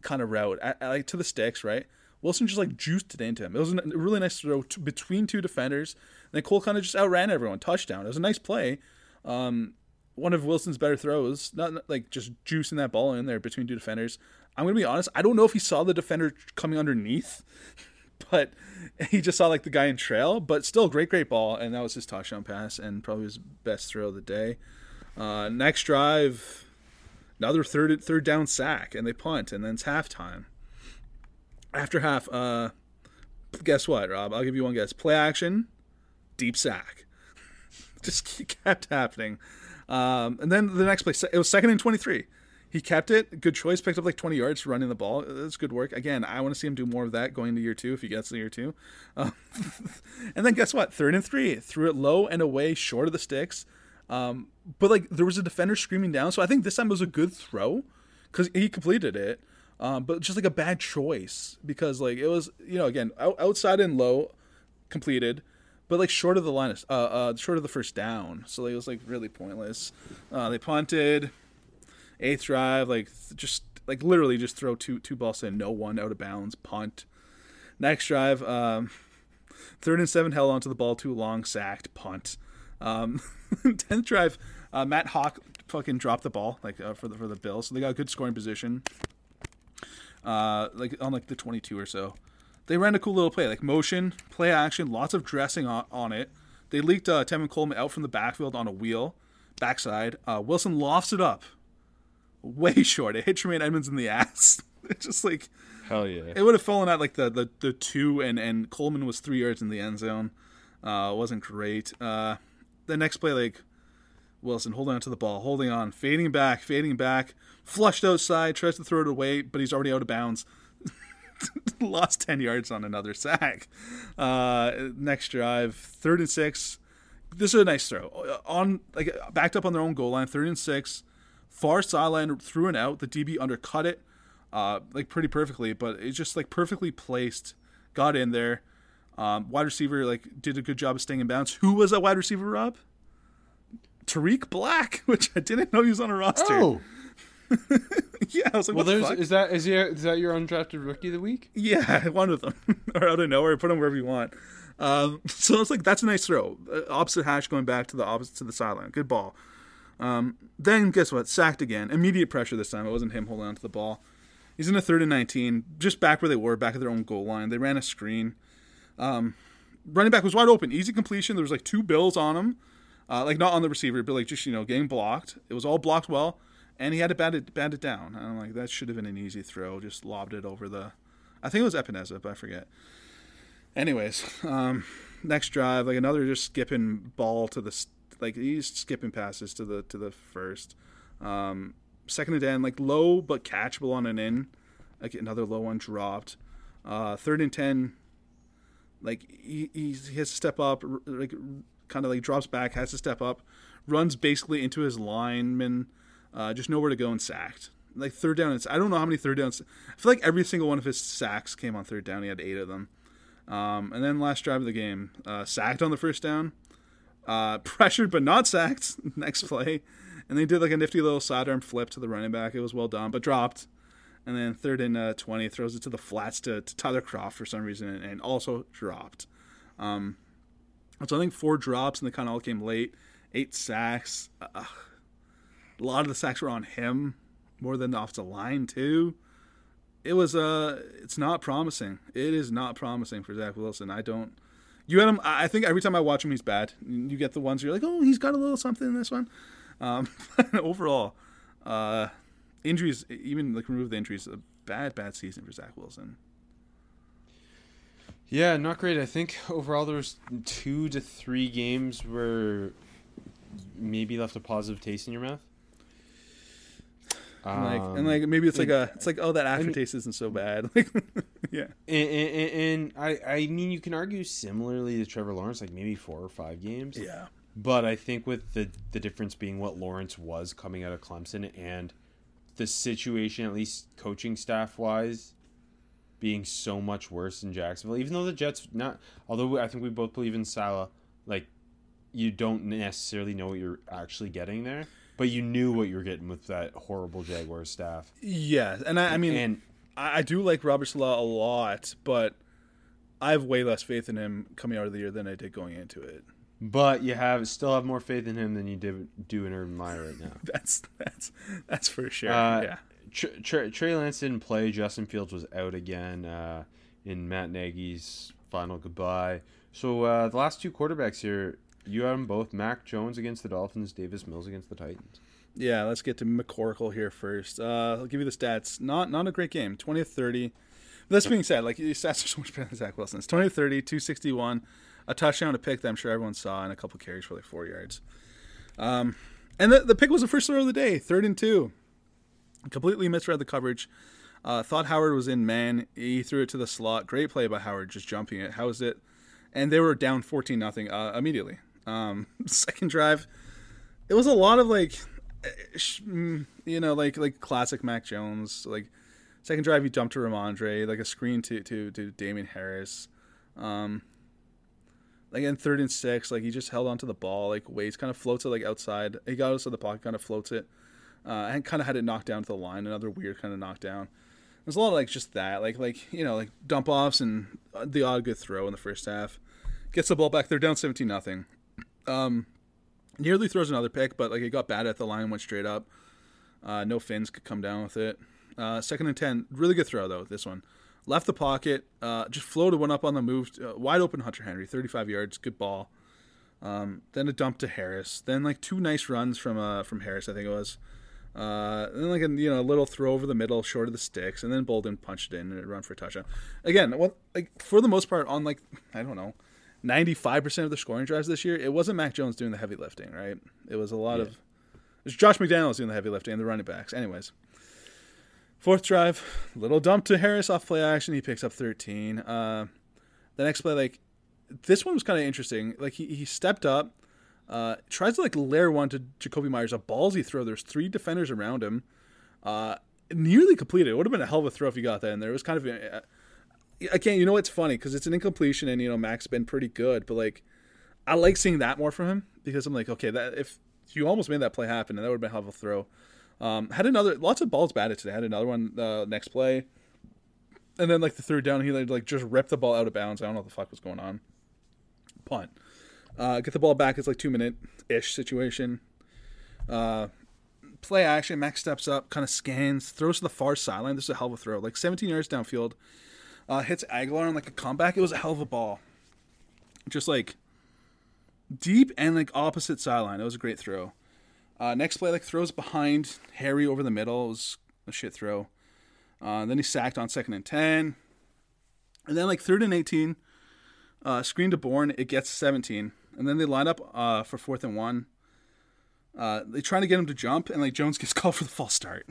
kind of route, at, at, like to the sticks, right? Wilson just like juiced it into him. It was a really nice throw to, between two defenders. And then Cole kind of just outran everyone. Touchdown. It was a nice play. Um, one of Wilson's better throws. Not, not, like just juicing that ball in there between two defenders. I'm gonna be honest. I don't know if he saw the defender coming underneath, [laughs] but he just saw like the guy in trail. But still, great, great ball, and that was his touchdown pass and probably his best throw of the day. Uh, next drive, another third third down sack, and they punt, and then it's halftime. After half, uh, guess what, Rob? I'll give you one guess. Play action, deep sack. [laughs] Just kept happening. Um, and then the next play, it was second and 23. He kept it. Good choice. Picked up like 20 yards running the ball. That's good work. Again, I want to see him do more of that going into year two if he gets to year two. Um, [laughs] and then guess what? Third and three. Threw it low and away, short of the sticks. Um, but like there was a defender screaming down. So I think this time it was a good throw because he completed it. Um, but just like a bad choice because like it was, you know, again, out, outside and low completed but like short of the line, uh, uh, short of the first down. So like, it was like really pointless. Uh, they punted, eighth drive, like just like literally just throw two two balls in, no one out of bounds, punt. Next drive, um, third and seven, held onto the ball too long, sacked, punt. Um, [laughs] tenth drive, uh, Matt Haack fucking dropped the ball like uh, for the for the Bills, so they got a good scoring position. Uh, like on like the twenty two or so they ran a cool little play, like motion, play action, lots of dressing on, on it. They leaked uh, Tevin Coleman out from the backfield on a wheel, backside. Uh, Wilson lofts it up, way [laughs] short. It hit Tremaine Edmunds in the [laughs] ass. it's just like hell yeah. It would have fallen at like the, the, the two, and and Coleman was three yards in the end zone. Uh, wasn't great. Uh, the next play, like Wilson holding on to the ball, holding on, fading back, fading back, flushed outside, tries to throw it away, but he's already out of bounds. [laughs] lost 10 yards on another sack. Uh, next drive, third and six. This is a nice throw. On like backed up on their own goal line, third and six. Far sideline through and out. The DB undercut it, uh, like pretty perfectly, but it's just like perfectly placed. Got in there. Um, wide receiver like did a good job of staying in bounds. Who was that wide receiver, Rob? Tarik Black, [laughs] which I didn't know he was on a roster. Oh, [laughs] yeah, I was like, well, what the there's is that is he, is that your undrafted rookie of the week? Yeah, [laughs] one of them. or out of nowhere, put them wherever you want. Um, so it's like that's a nice throw. Uh, opposite hash going back to the opposite to the sideline. Good ball. Um, then guess what? Sacked again. Immediate pressure this time. It wasn't him holding on to the ball. He's in a third and 19, just back where they were, back at their own goal line. They ran a screen. Um, running back was wide open, easy completion. There was like two bills on him, uh, like not on the receiver, but like just you know getting blocked. It was all blocked well, and he had to bat it, bat it down. And I'm like, that should have been an easy throw. Just lobbed it over the, I think it was Epenesa, but I forget. Anyways, um, next drive, like another just skipping ball to the like he's skipping passes to the to the first. Um, second and ten, like low but catchable on an in. Like another low one dropped. Uh, third and ten, like he, he has to step up, like kind of like drops back, has to step up, runs basically into his lineman, uh, just nowhere to go and sacked. Like third down, it's I don't know how many third downs. I feel like every single one of his sacks came on third down. He had eight of them. Um, and then last drive of the game, uh, sacked on the first down, uh, [laughs] pressured but not sacked. [laughs] next play, and they did like a nifty little sidearm flip to the running back. It was well done, but dropped. And then third and uh, twenty, throws it to the flats to, to Tyler Kroft for some reason, and, and also dropped. Um, so I think four drops, and they kind of all came late. Eight sacks. A lot of the sacks were on him, more than off the offensive line too it was uh it's not promising. It is not promising for Zach Wilson. I don't you had him I I think every time I watch him he's bad. You get the ones you're like, Oh, he's got a little something in this one. Um [laughs] overall, uh injuries even like remove the injuries, a bad, bad season for Zach Wilson. Yeah, not great. I think overall there was two to three games where maybe left a positive taste in your mouth. And like Um, and like maybe it's like and- a it's like, oh that aftertaste isn't so bad. [laughs] Like yeah. And, and, and I, I mean, you can argue similarly to Trevor Lawrence, like maybe four or five games. Yeah. But I think with the the difference being what Lawrence was coming out of Clemson and the situation, at least coaching staff wise, being so much worse in Jacksonville. Even though the Jets not, although I think we both believe in Saleh, like you don't necessarily know what you're actually getting there, but you knew what you were getting with that horrible Jaguar staff. Yeah. And I, I mean and I, I do like Robert Saleh a lot, but I have way less faith in him coming out of the year than I did going into it. But you have still have more faith in him than you did do in Urban Meyer right now. [laughs] That's that's that's for sure. Uh, yeah. Tr- Tr- Trey Lance didn't play. Justin Fields was out again uh, in Matt Nagy's final goodbye. So uh, the last two quarterbacks here, you had them both. Mac Jones against the Dolphins, Davis Mills against the Titans. Yeah, let's get to McCorkle here first. Uh, I'll give you the stats. Not not a great game. 20 of 30. This being said, like these stats are so much better than Zach Wilson's. 20 of 30, 261, a touchdown, a pick that I'm sure everyone saw, and a couple carries for like four yards. Um, and the, the pick was the first throw of the day, third and two. Completely misread the coverage. Uh, thought Howard was in man. He threw it to the slot. Great play by Howard, just jumping it, housed it, and they were down 14 nothing uh, immediately. Um, [laughs] second drive, it was a lot of like eh, mm, you know, like like classic Mac Jones. Like second drive, he jumped to Rhamondre, like a screen to to to Damien Harris. Um, like in third and six, like he just held onto the ball, like waits, kind of floats it like outside. He got outside the pocket, kind of floats it, uh, and kind of had it knocked down to the line. Another weird kind of knockdown. There's a lot of like just that, like like you know, like dump offs and uh, the odd good throw in the first half. Gets the ball back. They're down seventeen nothing. Um, nearly throws another pick, but like it got bad at the line, went straight up. Uh, no fins could come down with it. Uh, second and ten, really good throw though. This one left the pocket, uh, just floated one up on the move, uh, wide open Hunter Henry, thirty-five yards, good ball. Um, then a dump to Harris. Then like two nice runs from uh, from Harris, I think it was. Uh, then like a you know a little throw over the middle, short of the sticks, and then Bolden punched it in and it run for a touchdown. Again, what like for the most part on like I don't know, ninety five percent of the scoring drives this year, it wasn't Mac Jones doing the heavy lifting, right? It was a lot of it was Josh McDaniels doing the heavy lifting and the running backs. Anyways, fourth drive, little dump to Harris off play action. He picks up thirteen. Uh, the next play, like this one was kind of interesting. Like he, he stepped up, uh, tries to like layer one to Jakobi Meyers, a ballsy throw. There's three defenders around him. Uh, nearly completed. It would have been a hell of a throw if he got that in there. It was kind of. I can't. you know what's funny because it's an incompletion, and you know Mac's been pretty good, but like I like seeing that more from him because I'm like, okay, that if you almost made that play happen, and that would have been a hell of a throw. Um, had another lots of balls batted today. Had another one uh, next play, and then like the third down, he like, just ripped the ball out of bounds. I don't know what the fuck was going on. Punt. Uh, get the ball back. It's like two minute ish situation. Uh, play action. Max steps up, kind of scans, throws to the far sideline. This is a hell of a throw, like 17 yards downfield. Uh, hits Agholor on like a comeback. It was a hell of a ball. Just like deep and like opposite sideline. It was a great throw. Uh, next play, like throws behind Harry over the middle. It was a shit throw. Uh, then he sacked on second and ten, and then like third and eighteen, uh, screen to Bourne. It gets seventeen, and then they line up uh, for fourth and one. Uh, they trying to get him to jump, and like Jones [laughs] gets called for the false start.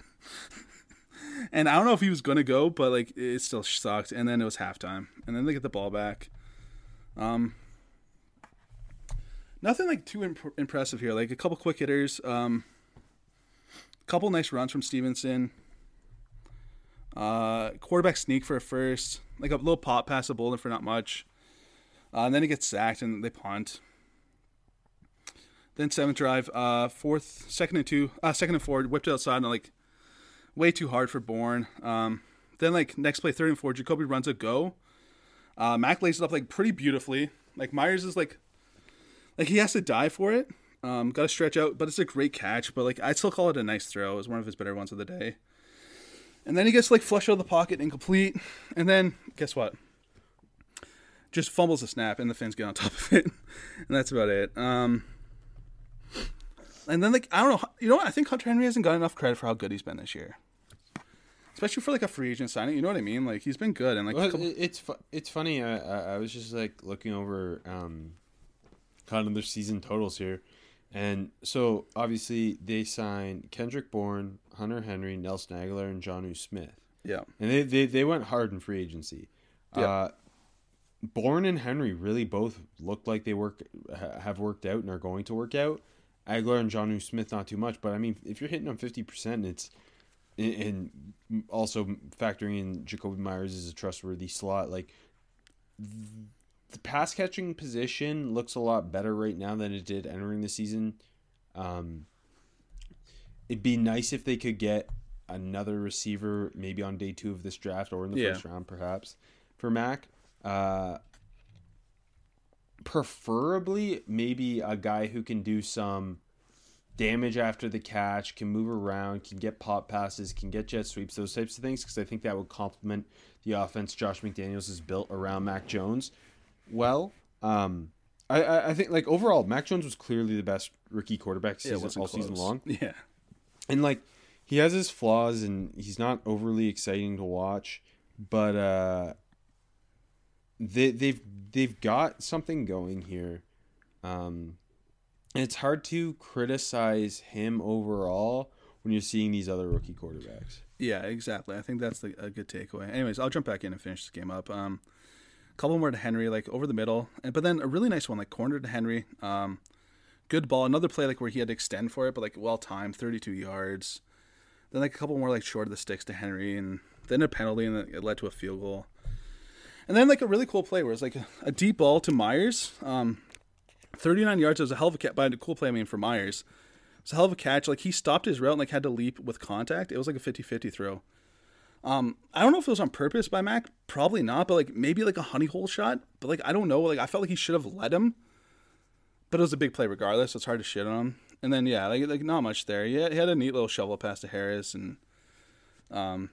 [laughs] and I don't know if he was gonna go, but like it still sucked. And then it was halftime, and then they get the ball back. Um, nothing like too imp- impressive here. Like a couple quick hitters, um, a couple nice runs from Stevenson. Uh, quarterback sneak for a first, like a little pop pass to Bolden for not much. Uh, and then he gets sacked and they punt. Then seventh drive, uh, fourth, second and two, uh, second and four, whipped outside and like way too hard for Bourne. Um, then like next play, third and four, Jakobi runs a go. Uh, Mac lays it up like pretty beautifully. Like Meyers is like like he has to die for it. Um, got to stretch out, but it's a great catch. But like I'd still call it a nice throw. It was one of his better ones of the day. And then he gets like flush out of the pocket, incomplete. And then guess what? Just fumbles the snap, and the Finns get on top [laughs] of it, and that's about it. Um, and then like I don't know, you know what? I think Hunter Henry hasn't got enough credit for how good he's been this year, especially for like a free agent signing. You know what I mean? Like he's been good, and like Well, couple- it's fu- it's funny. I, I I was just like looking over um, kind of their season totals here, and so obviously they signed Kendrick Bourne, Hunter Henry, Nelson Agholor, and Jonnu Smith, yeah, and they, they they went hard in free agency. Yeah. Uh, Bourne and Henry really both look like they work ha- have worked out and are going to work out. Agholor and Jonnu Smith not too much, but I mean if you're hitting on fifty percent, it's and and also factoring in Jakobi Meyers as a trustworthy slot, like the pass catching position looks a lot better right now than it did entering the season. Um, it'd be nice if they could get another receiver, maybe on day two of this draft or in the Yeah. first round, perhaps for Mac. Uh, preferably, maybe a guy who can do some damage after the catch, can move around, can get pop passes, can get jet sweeps, those types of things, because I think that would complement the offense Josh McDaniels has built around Mac Jones. Well, um, I, I I think like overall, Mac Jones was clearly the best rookie quarterback season, all season long, [laughs] Yeah, and like he has his flaws, and he's not overly exciting to watch, but uh, they they've they've got something going here. Um, and it's hard to criticize him overall when you're seeing these other rookie quarterbacks. Yeah, exactly. I think that's the, a good takeaway. Anyways, I'll jump back in and finish this game up. Um, couple more to Henry, like over the middle, and but then a really nice one, like corner to Henry. Um, good ball. Another play like where he had to extend for it, but like well timed, thirty-two yards. Then like a couple more like short of the sticks to Henry, and then a penalty, and it led to a field goal. And then like a really cool play where it's like a, a deep ball to Meyers. Um, 39 yards. It was a hell of a catch, but a cool play, I mean, for Meyers. It's a hell of a catch. Like he stopped his route and like had to leap with contact. It was like a 50-50 throw. Um, I don't know if it was on purpose by Mac. Probably not, but like maybe like a honey hole shot. But like I don't know. Like I felt like he should have let him. But it was a big play regardless. So it's hard to shit on him. And then yeah, like like not much there. He had, he had a neat little shovel pass to Harris and um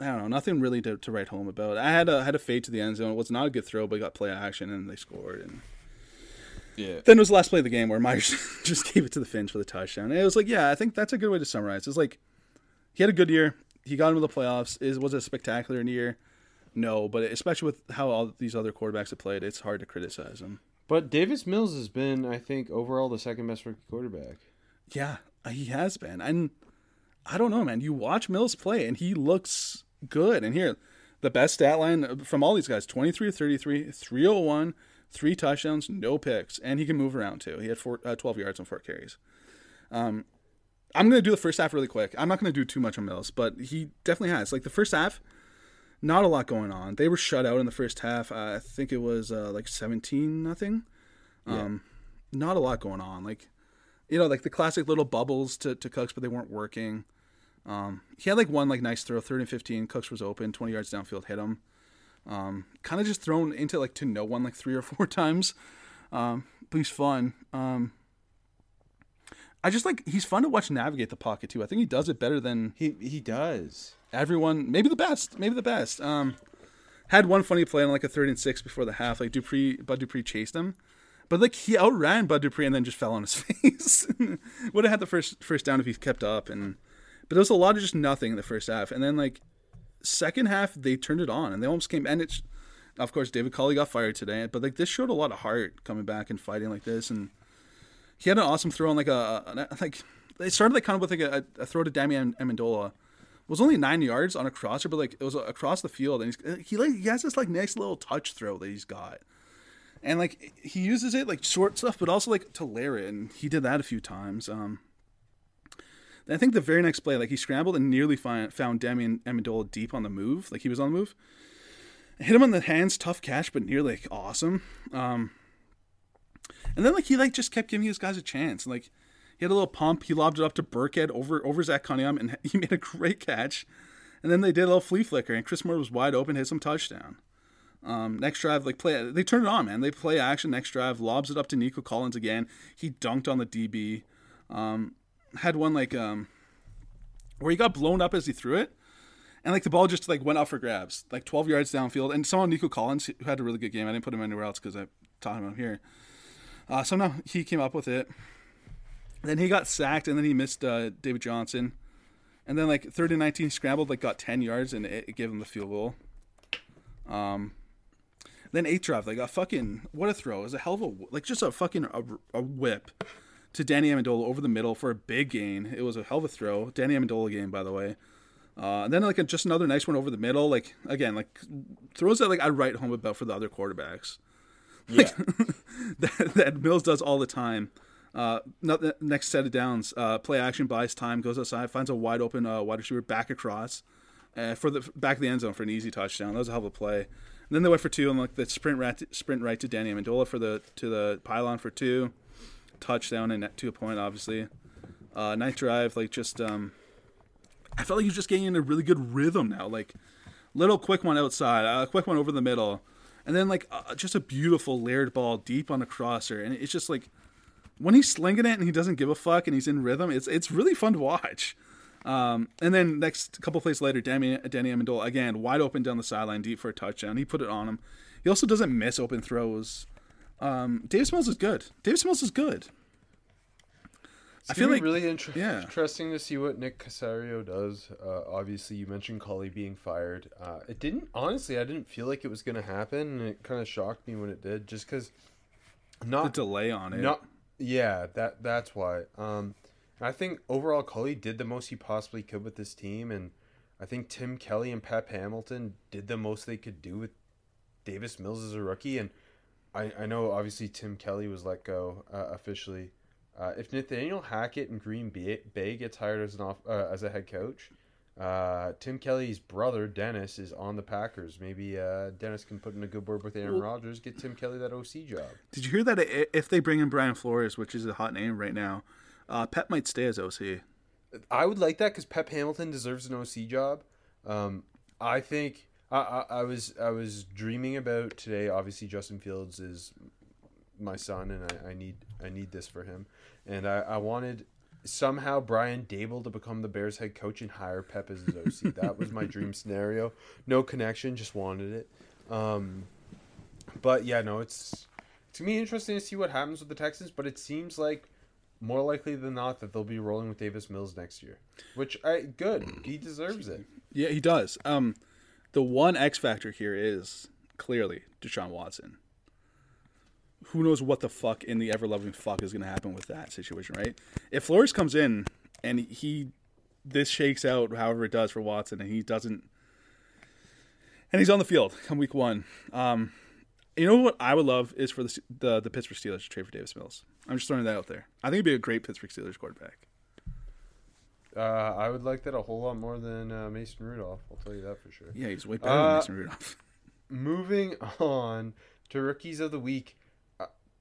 I don't know, nothing really to, to write home about. I had a had a fade to the end zone. It was not a good throw, but he got play action and they scored and Yeah. then it was the last play of the game where Meyers [laughs] just gave it to the Finns for the touchdown. And it was like, yeah, I think that's a good way to summarize. It's like he had a good year. He got into the playoffs. Is was it a spectacular in the year? No, but especially with how all these other quarterbacks have played, it's hard to criticize him. But Davis Mills has been, I think, overall the second best rookie quarterback. Yeah, he has been. And I don't know, man. You watch Mills play, and he looks good. And here, the best stat line from all these guys 23 33, 301, three touchdowns, no picks. And he can move around, too. He had four, uh, 12 yards on four carries. Um, I'm going to do the first half really quick. I'm not going to do too much on Mills, but he definitely has. Like the first half, not a lot going on. They were shut out in the first half. Uh, I think it was uh, like 17 nothing. Um, Not a lot going on. Like you know, like the classic little bubbles to, to Cooks, but they weren't working. Um, he had like one like nice throw, third and fifteen. Cooks was open, twenty yards downfield, hit him. Um, kind of just thrown into like to no one like three or four [laughs] times. Um, but he's fun. Um, I just like he's fun to watch navigate the pocket too. I think he does it better than He he does. everyone. Maybe the best. Maybe the best. Um, had one funny play on like a third and six before the half. Like Dupree, Bud Dupree chased him, but like he outran Bud Dupree and then just fell on his [laughs] face. [laughs] Would have had the first first down if he kept up. And but there was a lot of just nothing in the first half. And then like second half they turned it on and they almost came. And it's of course David Culley got fired today, but like this showed a lot of heart coming back and fighting like this. And he had an awesome throw on like a, a like it started like kind of with like a, a throw to Damian Amendola It was only nine yards on a crosser, but like it was across the field, and he's, he like he has this like nice little touch throw that he's got, and like he uses it like short stuff, but also like to layer it, and he did that a few times. Um, I think the very next play, like he scrambled and nearly find, found Damian Amendola deep on the move, like he was on the move. Hit him on the hands, tough catch, but nearly like awesome. Um, and then like he like just kept giving his guys a chance, like he had a little pump. He lobbed it up to Burkhead over over Zach Cunningham, and [laughs] he made a great catch. And then they did a little flea flicker, and Chris Moore was wide open, hit some touchdown. Um, next drive, like play, they turned it on, man. They play action. Next drive, lobs it up to Nico Collins again. He dunked on the DB. Um, had one like um, where he got blown up as he threw it, and like the ball just like went up for grabs, like 12 yards downfield. And someone Nico Collins who had a really good game. I didn't put him anywhere else because I taught him here. Uh, so he came up with it. Then he got sacked, and then he missed uh, David Johnson. And then like third and nineteen scrambled, like got ten yards, and it, it gave him the field goal. Um, then eight drive, like a fucking what a throw! It was a hell of a like just a fucking a, a whip to Danny Amendola over the middle for a big gain. It was a hell of a throw. Danny Amendola game, by the way. Uh, and then like a, just another nice one over the middle. Like again, like throws that like I write home about for the other quarterbacks. Yeah. [laughs] that, that Mills does all the time. Uh, next set of downs, uh, play action, buys time, goes outside, finds a wide open uh, wide receiver back across uh, for the back of the end zone for an easy touchdown. That was a hell of a play. And then they went for two and like the sprint right to, sprint right to Danny Amendola for the to the pylon for two, touchdown and to a point obviously. Uh, ninth drive like just um, I felt like he was just getting in a really good rhythm now. Like little quick one outside, a quick one over the middle, and then like uh, just a beautiful layered ball deep on a crosser, and it's just like when he's slinging it and he doesn't give a fuck and he's in rhythm, it's it's really fun to watch. Um, and then next couple plays later, Danny, Danny Amendola again wide open down the sideline, deep for a touchdown. He put it on him. He also doesn't miss open throws. Um, Davis Mills is good. Davis Mills is good. It's I feel like- really inter- yeah. interesting to see what Nick Caserio does. Uh, obviously, you mentioned Culley being fired. Uh, it didn't honestly. I didn't feel like it was going to happen, and it kind of shocked me when it did, just because The not delay on it. not yeah that that's why. Um, I think overall Culley did the most he possibly could with this team, and I think Tim Kelly and Pep Hamilton did the most they could do with Davis Mills as a rookie, and I, I know obviously Tim Kelly was let go uh, officially. Uh, if Nathaniel Hackett and Green Bay, gets hired as an off, uh, as a head coach, uh, Tim Kelly's brother Dennis is on the Packers. Maybe uh, Dennis can put in a good word with Aaron Rodgers, get Tim Kelly that OC job. Did you hear that? If they bring in Brian Flores, which is a hot name right now, uh, Pep might stay as OC. I would like that because Pep Hamilton deserves an OC job. Um, I think I, I, I was I was dreaming about today. Obviously, Justin Fields is my son, and I, I need I need this for him. And I, I wanted somehow Brian Daboll to become the Bears head coach and hire Pep as his OC. that was my dream scenario. No connection, just wanted it. Um, but yeah, no, it's to me interesting to see what happens with the Texans. But it seems like more likely than not that they'll be rolling with Davis Mills next year, which I good. He deserves it. Yeah, he does. Um, the one X factor here is clearly Deshaun Watson. Who knows what the fuck in the ever loving fuck is going to happen with that situation, right? If Flores comes in and he this shakes out however it does for Watson and he doesn't and he's on the field come week one. Um, you know what I would love is for the the, the Pittsburgh Steelers to trade for Davis Mills. I'm just throwing that out there. I think it'd be a great Pittsburgh Steelers quarterback. Uh, I would like that a whole lot more than uh, Mason Rudolph. I'll tell you that for sure. Yeah, he's way better than Uh, Mason Rudolph. [laughs] Moving [laughs] on to rookies of the week.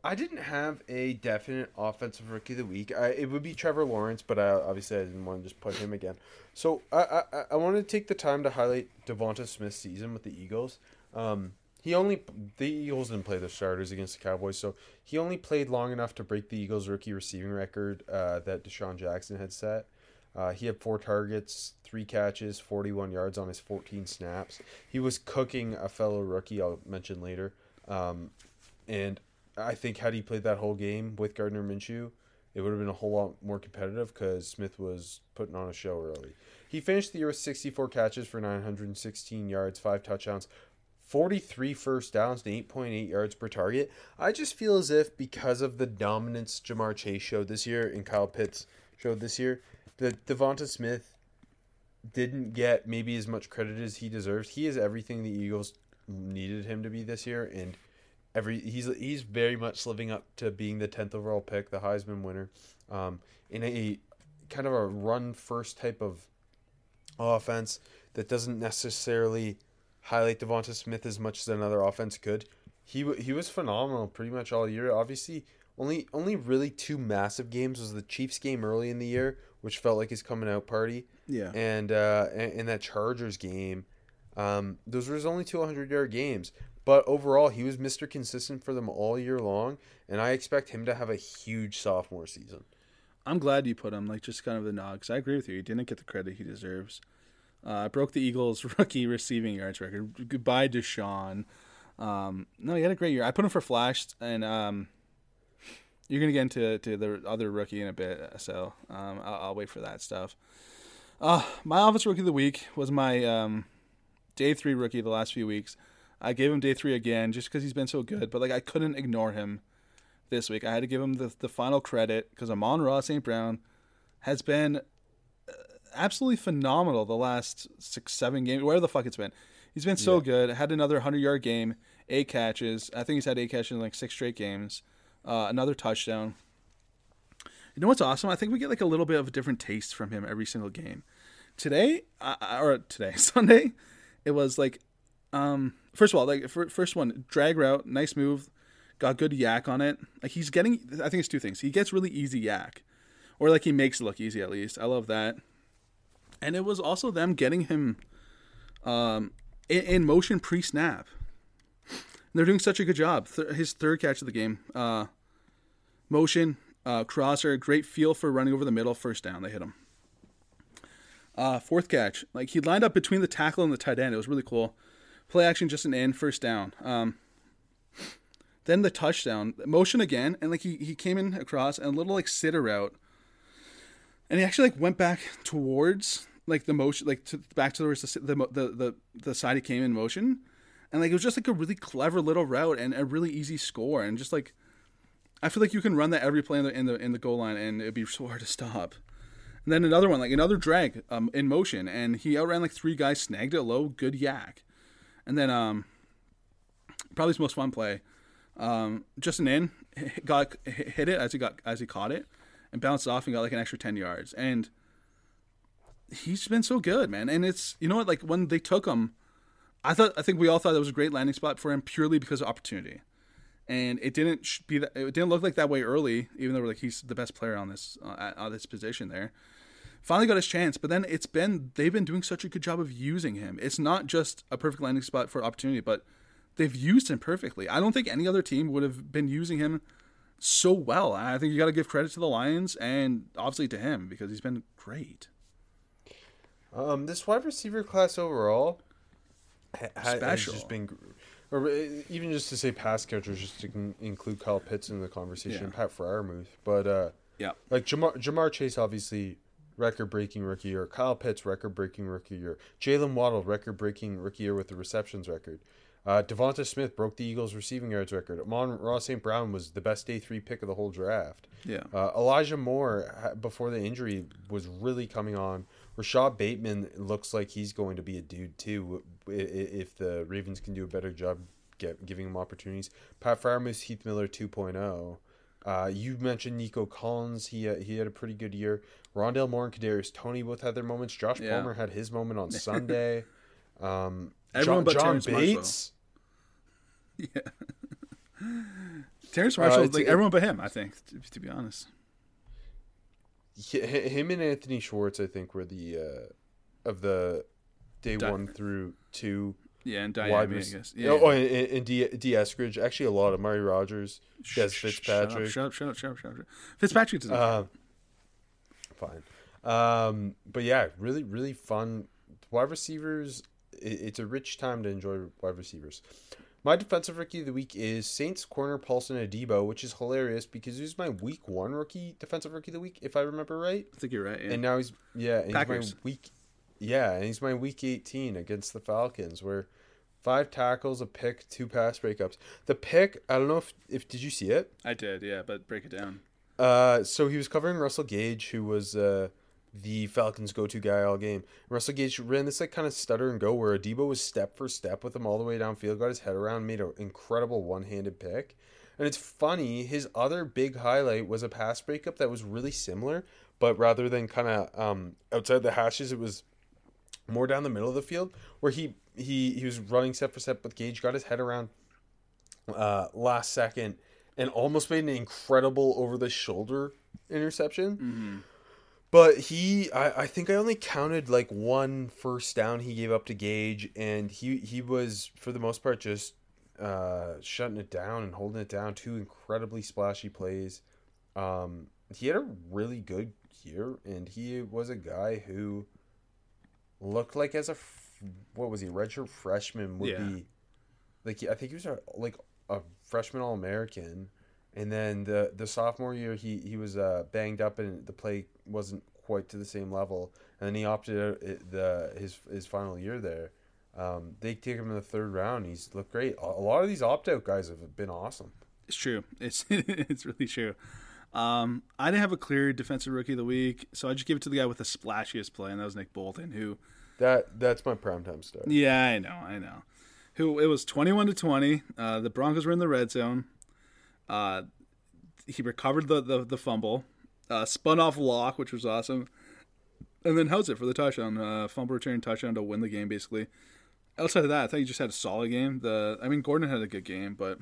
I didn't have a definite offensive rookie of the week. I, it would be Trevor Lawrence, but I, obviously I didn't want to just put him again. So I I, I wanted to take the time to highlight Devonta Smith's season with the Eagles. Um, he only the Eagles didn't play the starters against the Cowboys, so he only played long enough to break the Eagles' rookie receiving record uh, that DeSean Jackson had set. Uh, he had four targets, three catches, 41 yards on his 14 snaps. He was cooking a fellow rookie, I'll mention later. Um, and I think had he played that whole game with Gardner Minshew, it would have been a whole lot more competitive because Smith was putting on a show early. He finished the year with 64 catches for 916 yards, five touchdowns, 43 first downs, and 8.8 yards per target. I just feel as if because of the dominance Ja'Marr Chase showed this year and Kyle Pitts showed this year, that Devonta Smith didn't get maybe as much credit as he deserves. He is everything the Eagles needed him to be this year, and every he's he's very much living up to being the tenth overall pick, the Heisman winner, um, in a kind of a run first type of offense that doesn't necessarily highlight Devonta Smith as much as another offense could. He he was phenomenal pretty much all year. Obviously, only only really two massive games was the Chiefs game early in the year, which felt like his coming out party, Yeah. and uh, and, and that Chargers game. Um, those were his only two hundred yard games, but overall he was Mister Consistent for them all year long, and I expect him to have a huge sophomore season. I'm glad you put him like just kind of the nod because I agree with you. He didn't get the credit he deserves. Uh, broke the Eagles' [laughs] rookie receiving yards record. Goodbye, DeSean. Um, no, he had a great year. I put him for flash, and um, you're gonna get into to the other rookie in a bit, so um, I'll, I'll wait for that stuff. Uh, my office rookie of the week was my um, day three rookie the last few weeks. I gave him day three again just because he's been so good, but like I couldn't ignore him this week. I had to give him the, the final credit because Amon-Ra St. Brown has been uh, absolutely phenomenal the last six, seven games, where the fuck it's been. He's been so Yeah. good. Had another 100 yard game, eight catches. I think he's had eight catches in like six straight games. Uh, another touchdown. You know what's awesome? I think we get like a little bit of a different taste from him every single game. Today, uh, or today, [laughs] Sunday, it was like, um, first of all, like fir- first one, drag route, nice move, got good YAC on it. Like he's getting, I think it's two things. He gets really easy YAC, or like he makes it look easy at least. I love that. And it was also them getting him, um, in, in motion pre snap. They're doing such a good job. Th- his third catch of the game, uh, motion, uh, crosser, great feel for running over the middle, first down. They hit him. Uh, fourth catch, like he lined up between the tackle and the tight end. It was really cool. Play action, just an in, first down. Um, then the touchdown, motion again, and like he, he came in across and a little like sitter route, and he actually like went back towards like the motion, like to, back towards the, the the the the side he came in motion, and like it was just like a really clever little route and a really easy score, and just like I feel like you can run that every play in the in the in the goal line, and it'd be so hard to stop. And then another one, like another drag um, in motion, and he outran like three guys, snagged it low, good YAC. And then um, probably his most fun play, um, just an in, [laughs] got hit it as he got as he caught it, and bounced off and got like an extra ten yards. And he's been so good, man. And it's you know what, like when they took him, I thought I think we all thought that was a great landing spot for him purely because of opportunity. And it didn't be that. It didn't look like that way early, even though like he's the best player on this uh, at this position there finally got his chance. But then it's been they've been doing such a good job of using him. It's not just a perfect landing spot for opportunity, but they've used him perfectly. I don't think any other team would have been using him so well. I think you got to give credit to the Lions and obviously to him because he's been great. Um, this wide receiver class overall ha- ha- has just been, gr- or uh, even just to say pass catchers, just to include Kyle Pitts in the conversation, Yeah. Pat Freiermuth, but uh, Yeah. like Ja'Marr Ja'Marr Chase, obviously record breaking rookie year. Kyle Pitts, record breaking rookie year. Jaylen Waddle, record breaking rookie year with the receptions record. Uh, Devonta Smith broke the Eagles' receiving yards record. Amon-Ra St. Brown was the best day three pick of the whole draft. Yeah. Uh, Elijah Moore, before the injury, was really coming on. Rashod Bateman looks like he's going to be a dude too if the Ravens can do a better job get, giving him opportunities. Pat Freiermuth, Heath Miller 2.0. Uh, you mentioned Nico Collins. He uh, he had a pretty good year. Rondale Moore and Kadarius Toney both had their moments. Josh Yeah. Palmer had his moment on [laughs] Sunday. Um, Everyone John, but John Terrace Marshall. Bates. [laughs] Terrace Marshall, Uh, like everyone but him, I think, to, to be honest. Hi- him and Anthony Schwartz, I think, were the uh, of the day one through two Yeah, and wide Dyami, I guess. Yeah. Oh, and, and, D, D. Eskridge. Actually, a lot of Murray Rogers, Dez Fitzpatrick. Shut up, shut up, shut up, shut up. Shut up. Fitzpatrick doesn't. Um, fine. Um, but yeah, really, really fun. Wide receivers, i it's a rich time to enjoy wide receivers. My defensive rookie of the week is Saints corner Paulson Adebo, which is hilarious because he was my week one rookie defensive rookie of the week, if I remember right. I think you're right. Yeah. And now he's yeah, and he's Packers. my week yeah, and he's my week eighteen against the Falcons, where five tackles, a pick, two pass breakups. The pick, I don't know if if did you see it? I did, yeah, but break it down. Uh, so he was covering Russell Gage, who was uh, the Falcons' go-to guy all game. Russell Gage ran this like kind of stutter and go, where Adebo was step for step with him all the way downfield, got his head around, made an incredible one-handed pick. And it's funny, his other big highlight was a pass breakup that was really similar, but rather than kind of um, outside the hashes, it was more down the middle of the field, where he he he was running step for step with Gage, got his head around uh, last second, and almost made an incredible over the shoulder interception. But he, I, I think I only counted like one first down he gave up to Gage, and he he was for the most part just uh, shutting it down and holding it down. Two incredibly splashy plays. Um, he had a really good year, and he was a guy who looked like as a f- what was he redshirt freshman would Yeah. be like I think he was a, like a freshman All American, and then the the sophomore year he he was uh, banged up and the play wasn't quite to the same level, and then he opted out the his his final year there. Um, they take him in the third round. He's looked great. A a lot of these opt out guys have been awesome. It's true. It's [laughs] it's really true. Um, I didn't have a clear defensive rookie of the week, so I just give it to the guy with the splashiest play, and that was Nick Bolton, who That that's my primetime star. Yeah, I know, I know. Who it was twenty one to twenty. Uh, the Broncos were in the red zone. Uh, he recovered the the, the fumble, uh, spun off lock, which was awesome, and then held it for the touchdown. Uh, fumble return touchdown to win the game, basically. Outside of that, I thought he just had a solid game. The I mean, Gordon had a good game, but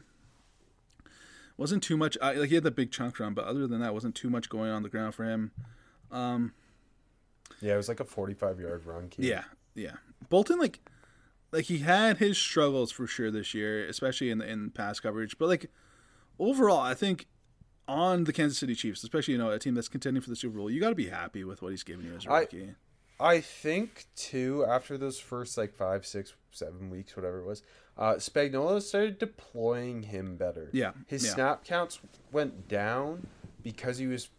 wasn't too much. Like he had the big chunk run, but other than that, wasn't too much going on the ground for him. Yeah, it was like a forty-five yard run. Key. Yeah, yeah. Bolton like like he had his struggles for sure this year, especially in the in pass coverage. But like overall, I think on the Kansas City Chiefs, especially you know a team that's contending for the Super Bowl, you got to be happy with what he's giving you as a I- rookie. I think too after those first like five, six, seven weeks, whatever it was, uh, Spagnuolo started deploying him better. Yeah, his yeah. snap counts went down because he was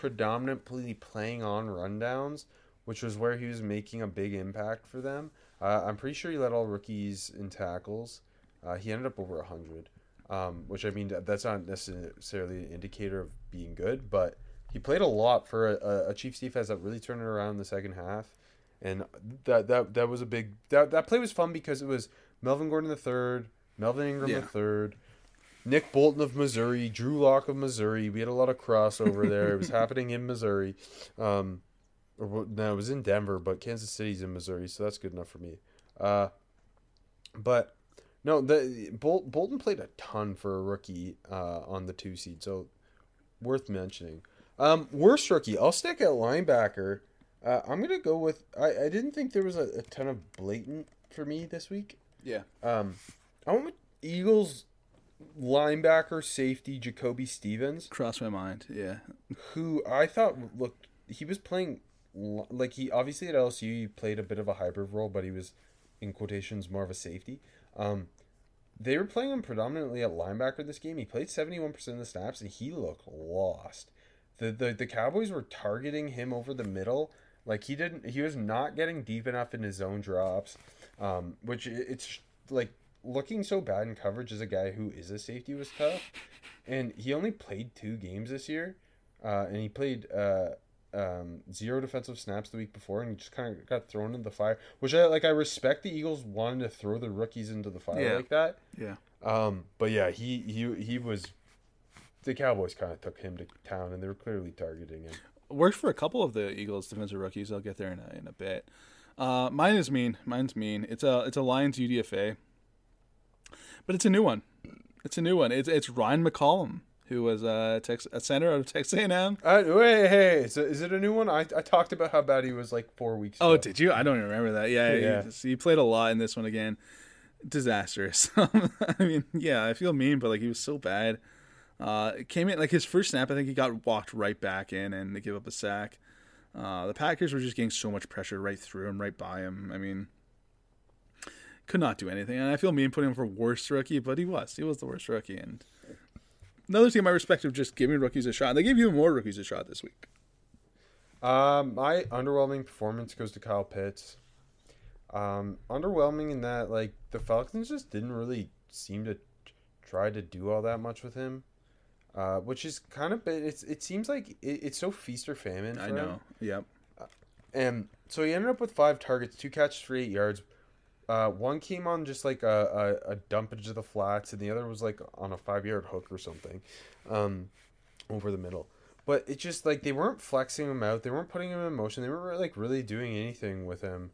predominantly playing on rundowns, which was where he was making a big impact for them. Uh, I'm pretty sure he led all rookies in tackles. Uh, he ended up over hundred, um, which I mean that's not necessarily an indicator of being good, but he played a lot for a, a, a Chiefs defense that really turned it around in the second half, and that that that was a big that that play was fun because it was Melvin Gordon the third, Melvin Ingram Yeah. the third, Nick Bolton of Missouri, Drew Lock of Missouri. We had a lot of crossover there. it was [laughs] happening in Missouri. Um, or no, it was in Denver, but Kansas City's in Missouri, so that's good enough for me. Uh, but no, the Bol- Bolton played a ton for a rookie uh, on the two seed, so worth mentioning. Um, worst rookie, I'll stick at linebacker. Uh, I'm gonna go with. I, I didn't think there was a, a ton of blatant for me this week. Yeah, Um, I went with Eagles linebacker safety Jacoby Stevens, crossed my mind. Yeah, who I thought looked he was playing like he obviously at LSU he played a bit of a hybrid role, but he was in quotations more of a safety. Um, they were playing him predominantly at linebacker this game. He played seventy one percent of the snaps, and he looked lost. The, the the Cowboys were targeting him over the middle. Like he didn't, he was not getting deep enough in his zone drops, um, which it's like looking so bad in coverage as a guy who is a safety was tough. [laughs] And he only played two games this year, uh, and he played uh, um, zero defensive snaps the week before, and he just kind of got thrown into the fire. Which I like. I respect the Eagles wanting to throw the rookies into the fire Yeah. like that. yeah. Um, but yeah, he he he was. The Cowboys kind of took him to town, and they were clearly targeting him. Worked for a couple of the Eagles defensive rookies. I'll get there in a, in a bit. Uh, mine is mean. Mine's mean. It's a it's a Lions UDFA, but it's a new one. It's a new one. It's it's Ryan McCollum, who was a, Tex, a center out of Texas A&M. Uh, wait, hey, is it, is it a new one? I, I talked about how bad he was like four weeks ago. Oh, ago. did you? I don't even remember that. Yeah, Yeah. He, he played a lot in this one again. Disastrous. [laughs] I mean, yeah, I feel mean, but like he was so bad. Uh, it came in like his first snap. I think he got walked right back in, and they give up a sack. Uh, the Packers were just getting so much pressure right through him, right by him. I mean, could not do anything. And I feel mean putting him for worst rookie, but he was. He was the worst rookie. And another team I respect of just giving rookies a shot. And They gave even more rookies a shot this week. Um, my underwhelming performance goes to Kyle Pitts. Um, underwhelming in that like the Falcons just didn't really seem to try to do all that much with him, uh, which is kind of it's it seems like it, it's so feast or famine. I him. know. Yep. And so he ended up with five targets, two catches for eight yards. Uh, one came on just like a, a, a dumpage of the flats, and the other was like on a five yard hook or something, um, over the middle. But it just like they weren't flexing him out, they weren't putting him in motion, they weren't like really doing anything with him,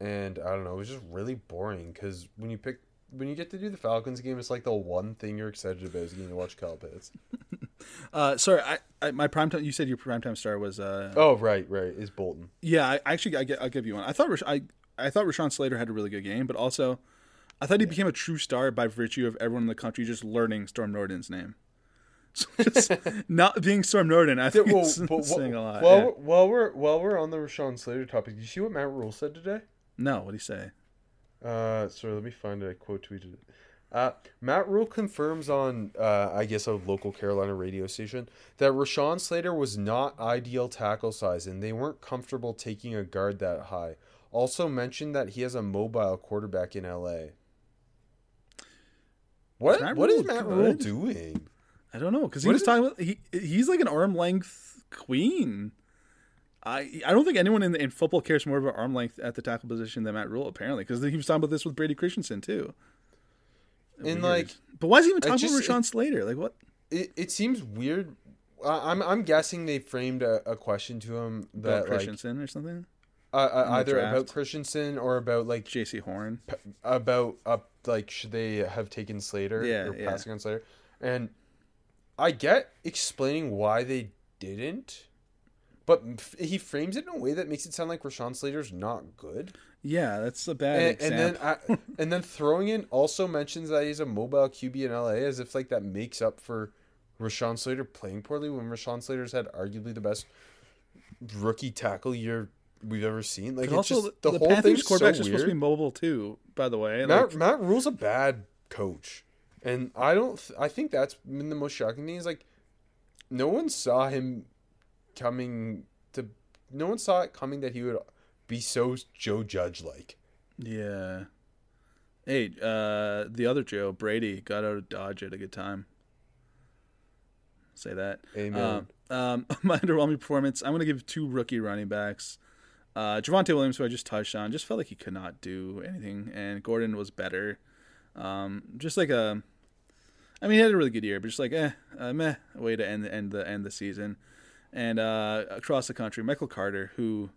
and I don't know, it was just really boring because when you pick when you get to do the Falcons game, it's like the one thing you're excited about is getting to watch Kyle Pitts. [laughs] Uh, sorry, I, I my prime time. You said your prime time star was uh, Oh right, right, is Bolton. Yeah, I actually I get, I'll give you one. I thought Rash- I I thought Rashawn Slater had a really good game, but also I thought he became a true star by virtue of everyone in the country just learning Storm Norton's name. [laughs] So just [laughs] not being Storm Norton, I think well, but saying a lot. While, yeah. we're, while we're while we're on the Rashawn Slater topic, did you see what Matt Rhule said today? No, what did he say? Uh, sorry, let me find it. I quote tweeted it. Uh, Matt Rhule confirms on, uh, I guess, a local Carolina radio station that Rashawn Slater was not ideal tackle size and they weren't comfortable taking a guard that high. Also mentioned that he has a mobile quarterback in LA. What what is Matt Rhule doing? I don't know because he What was is- talking about he he's like an arm length queen. I I don't think anyone in in football cares more about arm length at the tackle position than Matt Rhule apparently because he was talking about this with Brady Christensen too. And Weird. like, but why is he even talking just- about Rashawn Slater? Like what? it, it seems weird. I- I'm I'm guessing they framed a, a question to him that like Christensen or something? Uh, uh, either about? Christensen or about like Jaycee Horn. p- about uh, like should they have taken Slater Yeah, or yeah. passing on Slater, and I get explaining why they didn't, but f- he frames it in a way that makes it sound like Rashawn Slater's not good, Yeah, that's a bad and, and then example. I, [laughs] and then throwing in also mentions that he's a mobile QB in LA as if like that makes up for Rashawn Slater playing poorly when Rashawn Slater's had arguably the best rookie tackle year we've ever seen. Like it's also, just the, the, whole Panthers thing's quarterbacks so are supposed to be mobile too. By the way, Matt, like, Matt Rhule's a bad coach, and I don't. th- I think that's been the most shocking thing. Is like, no one saw him coming to. No one saw it coming that he would be so Joe Judge like. yeah. Hey, uh, the other Joe Brady got out of Dodge at a good time. Say that. Amen. Um, um, [laughs] my underwhelming performance. I'm going to give two rookie running backs. Uh, Javonte Williams, who I just touched on, just felt like he could not do anything, and Gordon was better. Um, just like a, I mean, he had a really good year, but just like eh, a meh way to end the end the end the season. And uh, across the country, Michael Carter, who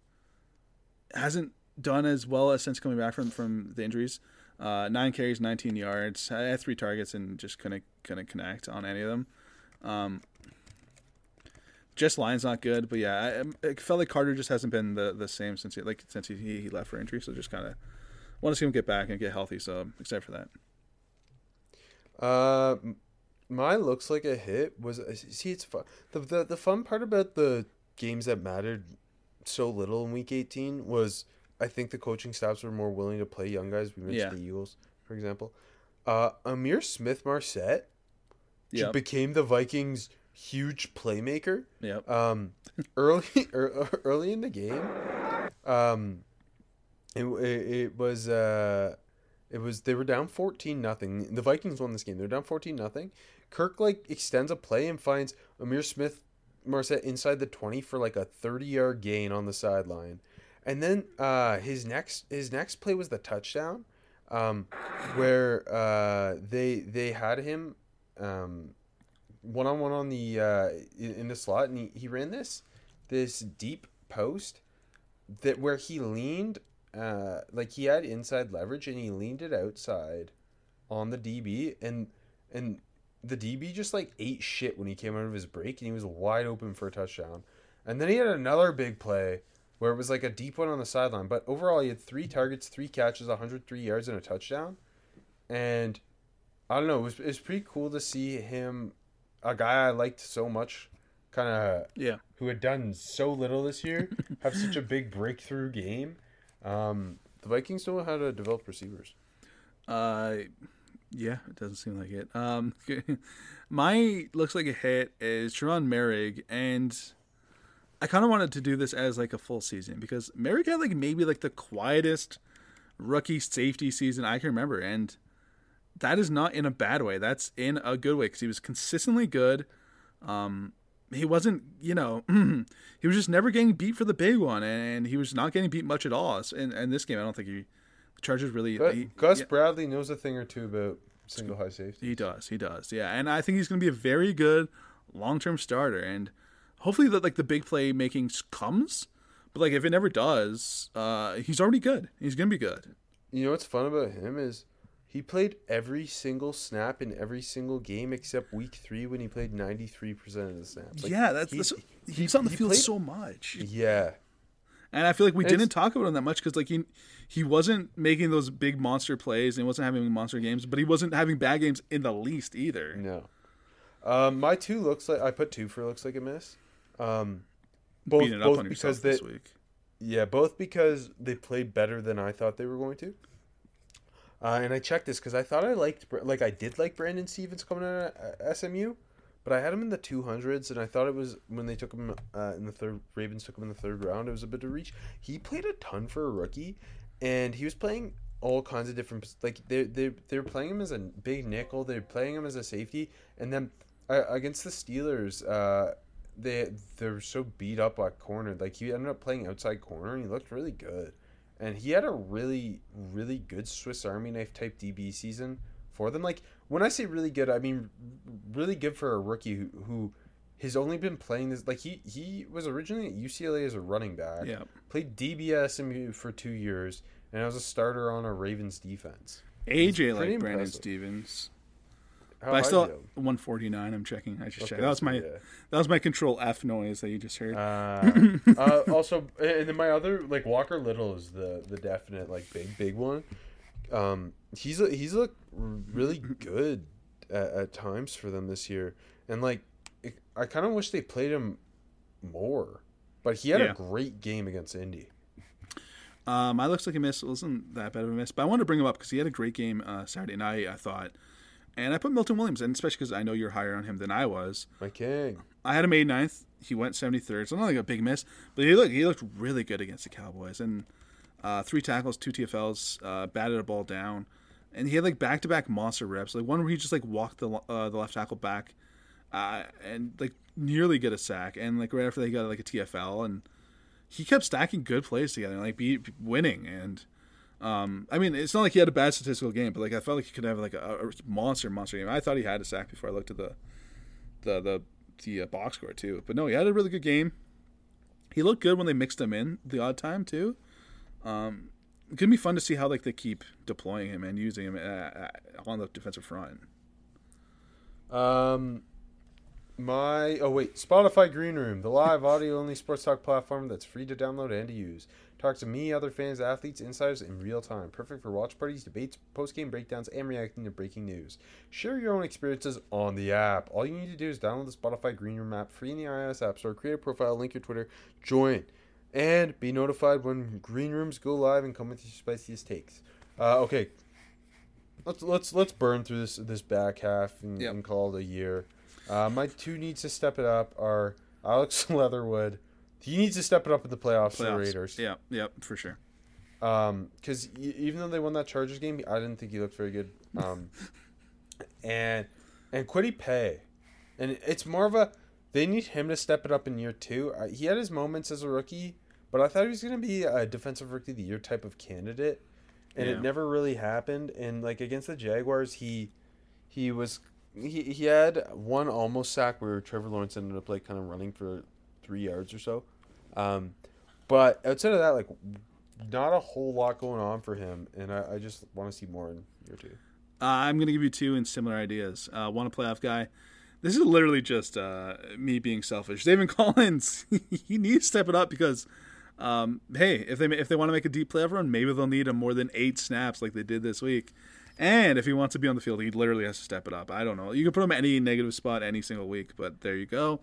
hasn't done as well as since coming back from from the injuries. Uh, nine carries, 19 yards. I had three targets and just couldn't couldn't connect on any of them. Um, Jess line's not good, but yeah, I, I felt like Carter just hasn't been the, the same since he like since he, he left for injury. So just kind of want to see him get back and get healthy. So I'm excited for that. Uh, m- my looks like a hit was uh, see it's fun. The, the the fun part about the games that mattered so little in week 18 was I think the coaching staffs were more willing to play young guys. We mentioned Yeah. the Eagles, for example. Uh, Ihmir Smith-Marsette Yeah, became the Vikings' huge playmaker. yep. Um, early [laughs] ear- [laughs] early in the game, um, it it, it was uh, it was they were down fourteen nothing. The Vikings won this game. They're down fourteen nothing. Kirk like extends a play and finds Amir Smith Marset inside the twenty for like a thirty yard gain on the sideline, and then uh, his next his next play was the touchdown, um, where uh, they they had him. Um, one on one on the uh, in, in the slot, and he, he ran this this deep post that where he leaned, uh, like he had inside leverage, and he leaned it outside on the DB, and and the DB just like ate shit when he came out of his break, and he was wide open for a touchdown. And then he had another big play where it was like a deep one on the sideline. But overall, he had three targets, three catches, 103 yards, and a touchdown. And I don't know, it was, it was pretty cool to see him, a guy I liked so much, kind of Yeah. who had done so little this year, [laughs] have such a big breakthrough game. Um, the Vikings don't know how to develop receivers. Uh, yeah, it doesn't seem like it. Um, [laughs] my looks like a hit is Tre'von Moehrig, and I kind of wanted to do this as like a full season because Merrick had like maybe like the quietest rookie safety season I can remember, and that is not in a bad way. That's in a good way because he was consistently good. Um, he wasn't, you know, [clears throat] he was just never getting beat for the big one, and he was not getting beat much at all. In, in this game, I don't think he. The Chargers really. But he- Gus yeah. Bradley knows a thing or two about single high safety. He does. He does. Yeah, and I think he's going to be a very good long-term starter, and hopefully that like the big play making comes. But like if it never does, uh, he's already good. He's going to be good. You know what's fun about him is he played every single snap in every single game except week three when he played 93% of the snaps. Like, yeah, that's, he- that's he- he's on the he field played- so much, Yeah. and I feel like we And didn't talk about him that much because like he he wasn't making those big monster plays and he wasn't having monster games, but he wasn't having bad games in the least either. No. Um, my two looks like I put two for looks like a miss. Um, both it up both on because they this week. yeah both because they played better than I thought they were going to. Uh, and I checked this because I thought I liked like I did like Brandon Stephens coming out of uh, SMU, but I had him in the two hundreds, and I thought it was when they took him uh, in the third. Ravens took him in the third round. It was a bit of reach. He played a ton for a rookie, and he was playing all kinds of different. Like they they they're playing him as a big nickel. They're playing him as a safety, and then uh, against the Steelers, uh, they they're so beat up at corner. Like he ended up playing outside corner, and he looked really good. And he had a really, really good Swiss Army knife type DB season for them. Like when I say really good, I mean really good for a rookie who, who has only been playing this. Like he he was originally at UCLA as a running back. Yeah. Played DB at SMU for two years, and I was a starter on a Ravens defense. AJ like Brandon impressive. Stephens. How But I still you 149. I'm checking. I just Okay, checked. That was my yeah. that was my Control F noise that you just heard. Uh, [laughs] uh, also, and then my other like Walker Little is the the definite like big big one. Um, he's a, he's looked really good at, at times for them this year, and like it, I kind of wish they played him more. But he had Yeah. a great game against Indy. Um, I looks like a miss. It wasn't that bad of a miss, but I wanted to bring him up because he had a great game uh, Saturday night. I thought, and I put Milton Williams, and especially because I know you're higher on him than I was. My king. I had him 89th. He went 73rd, so not like a big miss, but he looked he looked really good against the Cowboys, and uh, three tackles, two TFLs, uh, batted a ball down, and he had like back to back monster reps. Like one where he just like walked the uh, the left tackle back, uh, and like nearly get a sack, and like right after that he got like a TFL, and he kept stacking good plays together, like be winning, and um, I mean it's not like he had a bad statistical game, but like I felt like he could have like a, a monster monster game. I thought he had a sack before I looked at the the the the uh, box score too. But no, he had a really good game. He looked good when they mixed him in the odd time too. Um, it's gonna be fun to see how like they keep deploying him and using him uh, uh, on the defensive front. Um, my oh wait, Spotify Green Room, the live audio only sports talk platform that's free to download and to use. Talk to me, other fans, athletes, insiders in real time. Perfect for watch parties, debates, post game breakdowns, and reacting to breaking news. Share your own experiences on the app. All you need to do is download the Spotify Green Room app free in the iOS App Store. Create a profile, link your Twitter, join, and be notified when Green Rooms go live and come with your spiciest takes. Uh, okay, let's let's let's burn through this this back half and, Yep. and call it a year. Uh, my two needs to step it up are Alex [laughs] Leatherwood. He needs to step it up in the playoffs, for the Raiders. Yeah, yeah, for sure. Um, because even though they won that Chargers game, I didn't think he looked very good. Um, [laughs] and and Kwity Paye, and it's more of a they need him to step it up in year two. Uh, he had his moments as a rookie, but I thought he was going to be a defensive rookie of the year type of candidate, and Yeah. it never really happened. And like against the Jaguars, he he was he, he had one almost sack where Trevor Lawrence ended up like kind of running for three yards or so. Um, but outside of that, like not a whole lot going on for him, and I, I just want to see more in year two. Uh, I'm going to give you two in similar ideas. Uh, one a playoff guy. This is literally just uh, me being selfish. David [laughs] Collins, he needs to step it up because, um, hey, if they if they want to make a deep playoff run, maybe they'll need him more than eight snaps like they did this week. And if he wants to be on the field, he literally has to step it up. I don't know. You can put him any negative spot any single week, but there you go.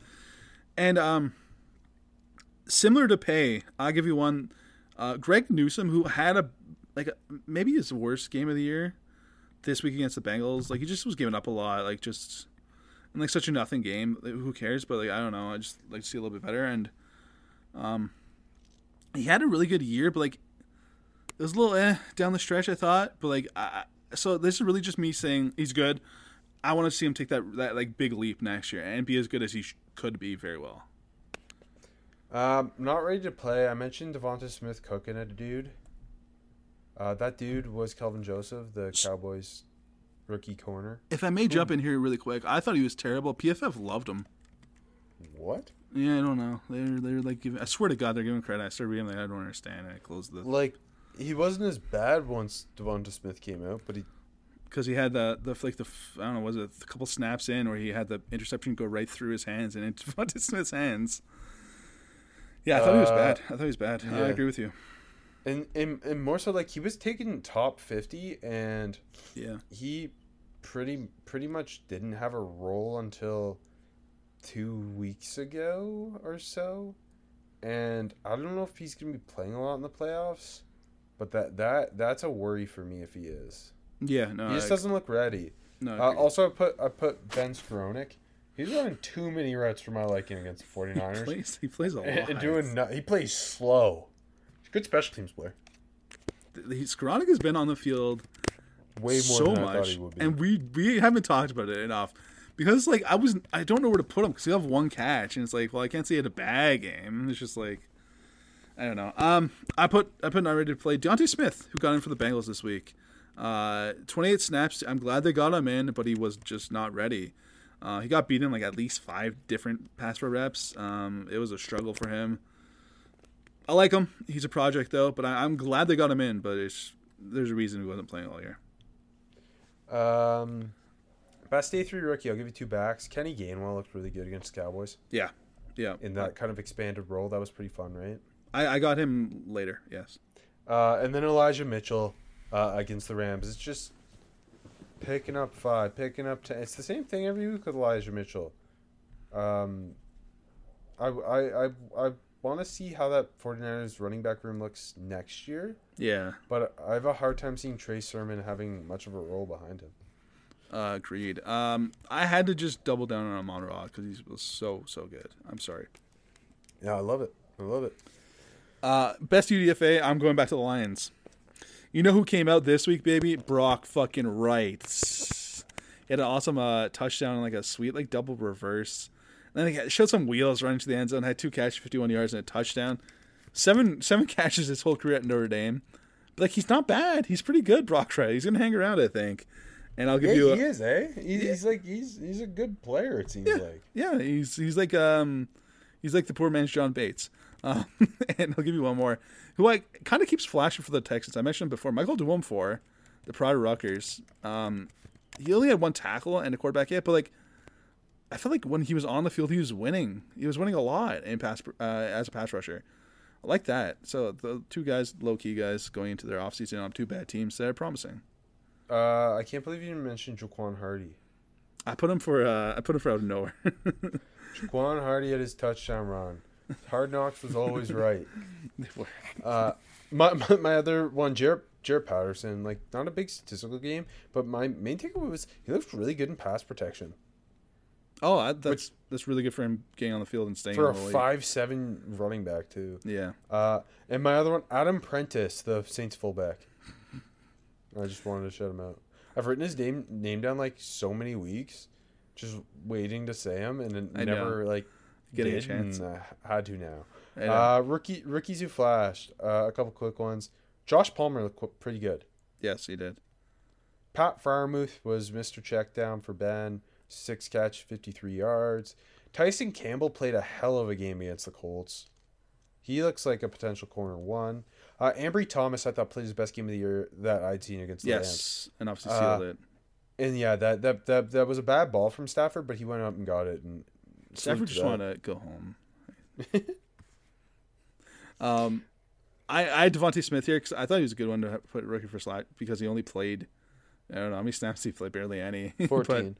And um, similar to Paye, I'll give you one. Uh, Greg Newsome, who had a like a, maybe his worst game of the year this week against the Bengals. Like he just was giving up a lot. Like just in like such a nothing game. Like, who cares? But like I don't know. I just like to see a little bit better. And um, he had a really good year, but like it was a little eh down the stretch. I thought, but like I, so this is really just me saying he's good. I want to see him take that that like big leap next year and be as good as he sh- could be very well. Um, not ready to play. I mentioned Devonta Smith cooking a dude. Uh, that dude was Kelvin Joseph, the Cowboys rookie corner. If I may jump in here really quick, I thought he was terrible. PFF loved him. What? Yeah, I don't know. They're they're like giving. I swear to God, they're giving credit. I started reading like I don't understand. And I closed the Like, he wasn't as bad once Devonta Smith came out, but he because he had the the like the f- I don't know was it a couple snaps in where he had the interception go right through his hands and [laughs] into Devonta Smith's hands. Yeah, I thought he was Uh, bad. I thought he was bad. I agree with you. and, and and more so like he was taken top fifty, and Yeah, he pretty pretty much didn't have a role until two weeks ago or so, and I don't know if he's gonna be playing a lot in the playoffs, but that that that's a worry for me if he is. yeah. No, He just I, doesn't look ready. no. I Uh, also, I put I put Ben Skowronek. He's running too many routes for my liking against the 49ers. [laughs] he plays. He plays a lot. and, and doing no, he plays slow. He's a good special teams player. He, Skowronek has been on the field Way more so than I thought much, he would be. and we we haven't talked about it enough because like I was I don't know where to put him because he have one catch and it's like well I can't say he had a bad game. It's just like I don't know. Um, I put I put not ready to play D'Ante Smith who got in for the Bengals this week. Uh, 28 snaps. I'm glad they got him in, but he was just not ready. Uh, he got beaten like at least five different pass pro reps. Um, it was a struggle for him. I like him. He's a project though, but I, I'm glad they got him in. But it's there's a reason he wasn't playing all year. Um, best day three rookie. I'll give you two backs. Kenny Gainwell looked really good against the Cowboys Yeah, yeah. in that kind of expanded role. That was pretty fun, right? I, I got him later. Yes. Uh, and then Elijah Mitchell uh, against the Rams. It's just picking up five, picking up ten. It's the same thing every week with Elijah Mitchell. Um, I I I, I want to see how that 49ers running back room looks next year, Yeah. but I have a hard time seeing Trey Sermon having much of a role behind him. Uh, agreed. Um, I had to just double down on Amon-Ra because he was so so good. I'm sorry. Yeah, I love it. I love it. Uh, best UDFA. I'm going back to the Lions. You know who came out this week, baby? Brock fucking Wright. He had an awesome uh, touchdown and like a sweet like double reverse. And then he showed some wheels running to the end zone. Had two catches, 51 yards, and a touchdown. Seven seven [laughs] catches his whole career at Notre Dame. But like he's not bad. He's pretty good, Brock Wright. He's gonna hang around, I think. And I'll give Yeah, you a, he is, eh? He's, he's like he's he's a good player. It seems like. Yeah, he's he's like um he's like the poor man's John Bates. Um, [laughs] and I'll give you one more, who I kind of keeps flashing for the Texans. I mentioned before, Michael Dwumfour, the Pride of Rutgers. Um, he only had one tackle and a quarterback hit, but like I feel like when he was on the field, he was winning. He was winning a lot in pass uh, as a pass rusher. I like that. So the two guys, low key guys, going into their offseason on two bad teams, they're promising. Uh, I can't believe you didn't mention Jaquan Hardy. I put him for uh, I put him for out of nowhere. [laughs] Jaquan Hardy had his touchdown run. Hard Knocks was always [laughs] right. Uh, my, my my other one, Jared Jaret Patterson, like not a big statistical game, but my main takeaway was he looked really good in pass protection oh, I, that's that's really good for him getting on the field and staying for a in the league. five seven running back too. Yeah. Uh, and my other one, Adam Prentice, the Saints fullback. I just wanted to shut him out. I've written his name name down like so many weeks, just waiting to say him, and then I know. never like Getting a chance. and, uh, had to now. I know. Uh, rookie rookies who flashed. Uh, a couple quick ones. Josh Palmer looked pretty good. yes, he did. Pat Freiermuth was Mr. Checkdown for Ben. Six catch, 53 yards. Tyson Campbell played a hell of a game against the Colts. He looks like a potential corner one. Uh, Ambry Thomas, I thought, played his best game of the year that I'd seen against the Rams. Yes, and obviously Uh, sealed it. And yeah, that, that that that was a bad ball from Stafford, but he went up and got it. And Stafford just want to go home. [laughs] um, I I had Devonta Smith here because I thought he was a good one to put rookie for slot because he only played. I don't know how many snaps he played, barely any. [laughs] But- fourteen.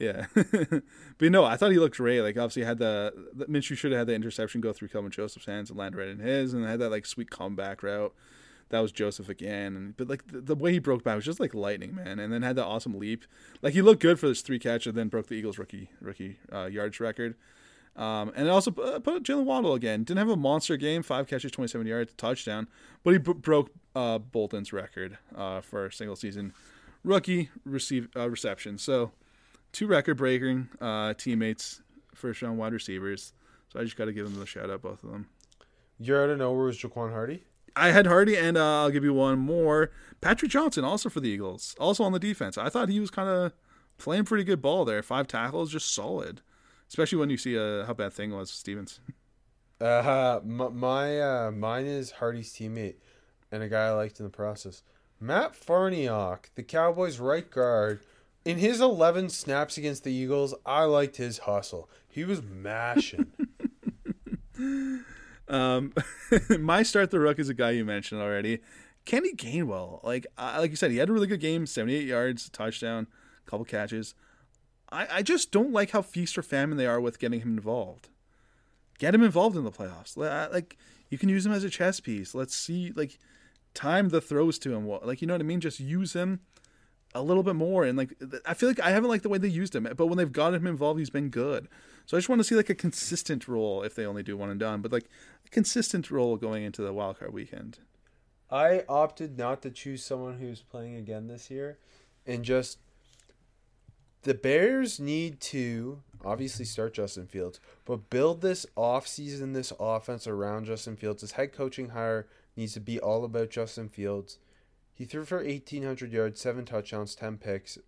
yeah, [laughs] but no, I thought he looked great. Like obviously had the, the Minshew should have had the interception go through Kelvin Joseph's hands and land right in his, and had that like sweet comeback route. That was Joseph again, and but like the, the way he broke back was just like lightning, man. And then had the awesome leap. Like he looked good for this three catch, and then broke the Eagles rookie rookie uh, yards record. Um, and also uh, put Jaylen Waddle again. Didn't have a monster game, five catches, 27 yards, touchdown, but he b- broke uh, Boldin's record uh, for a single season rookie receive uh, reception. So two record breaking uh, teammates, first round wide receivers. So I just got to give them a shout out, both of them. You're out of nowhere was Jaquan Hardy. I had Hardy, and uh, I'll give you one more. Patrick Johnson, also for the Eagles, also on the defense. I thought he was kind of playing pretty good ball there. Five tackles, just solid. Especially when you see uh, how bad thing was Stephens. [laughs] Uh, my, my uh, mine is Hardy's teammate, and a guy I liked in the process, Matt Farniok, the Cowboys' right guard. In his 11 snaps against the Eagles, I liked his hustle. He was mashing. [laughs] Um, [laughs] my start the rook is a guy you mentioned already, Kenny Gainwell. Like like you said, he had a really good game, seventy eight yards, touchdown, couple catches. I, I just don't like how feast or famine they are with getting him involved. Get him involved in the playoffs. Uh, Like you can use him as a chess piece. Let's see, like time the throws to him. Like you know what I mean. Just use him a little bit more. And like I feel like I haven't liked the way they used him, but when they've got him involved, he's been good. So I just want to see like a consistent role if they only do one and done, but like a consistent role going into the wild card weekend. I opted not to choose someone who's playing again this year, and just the Bears need to obviously start Justin Fields, but build this offseason, this offense around Justin Fields. This head coaching hire needs to be all about Justin Fields. He threw for 1,800 yards, seven touchdowns, 10 picks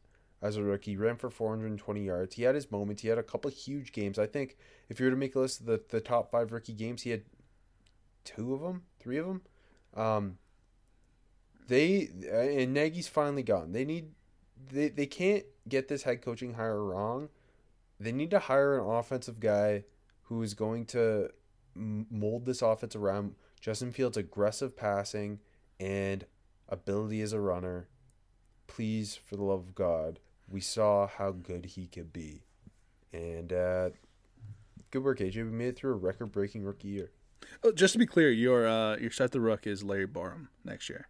as a rookie, ran for 420 yards. He had his moments. He had a couple huge games. I think if you were to make a list of the, the top five rookie games, he had two of them, three of them. Um, they uh, and Nagy's finally gone. They need they they can't get this head coaching hire wrong. They need to hire an offensive guy who is going to mold this offense around Justin Fields' aggressive passing and ability as a runner. Please, for the love of God, we saw how good he could be, and uh, good work, AJ. We made it through a record-breaking rookie year. Oh, just to be clear, your uh, your set the rook is Larry Borom next year.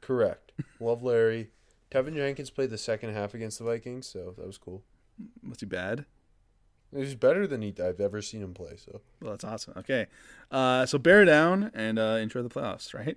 Correct. [laughs] Love Larry. Teven Jenkins played the second half against the Vikings, so that was cool. Was he bad? It was better than he, I've ever seen him play. So Well, that's awesome. Okay, uh, so bear down and uh, enjoy the playoffs, right?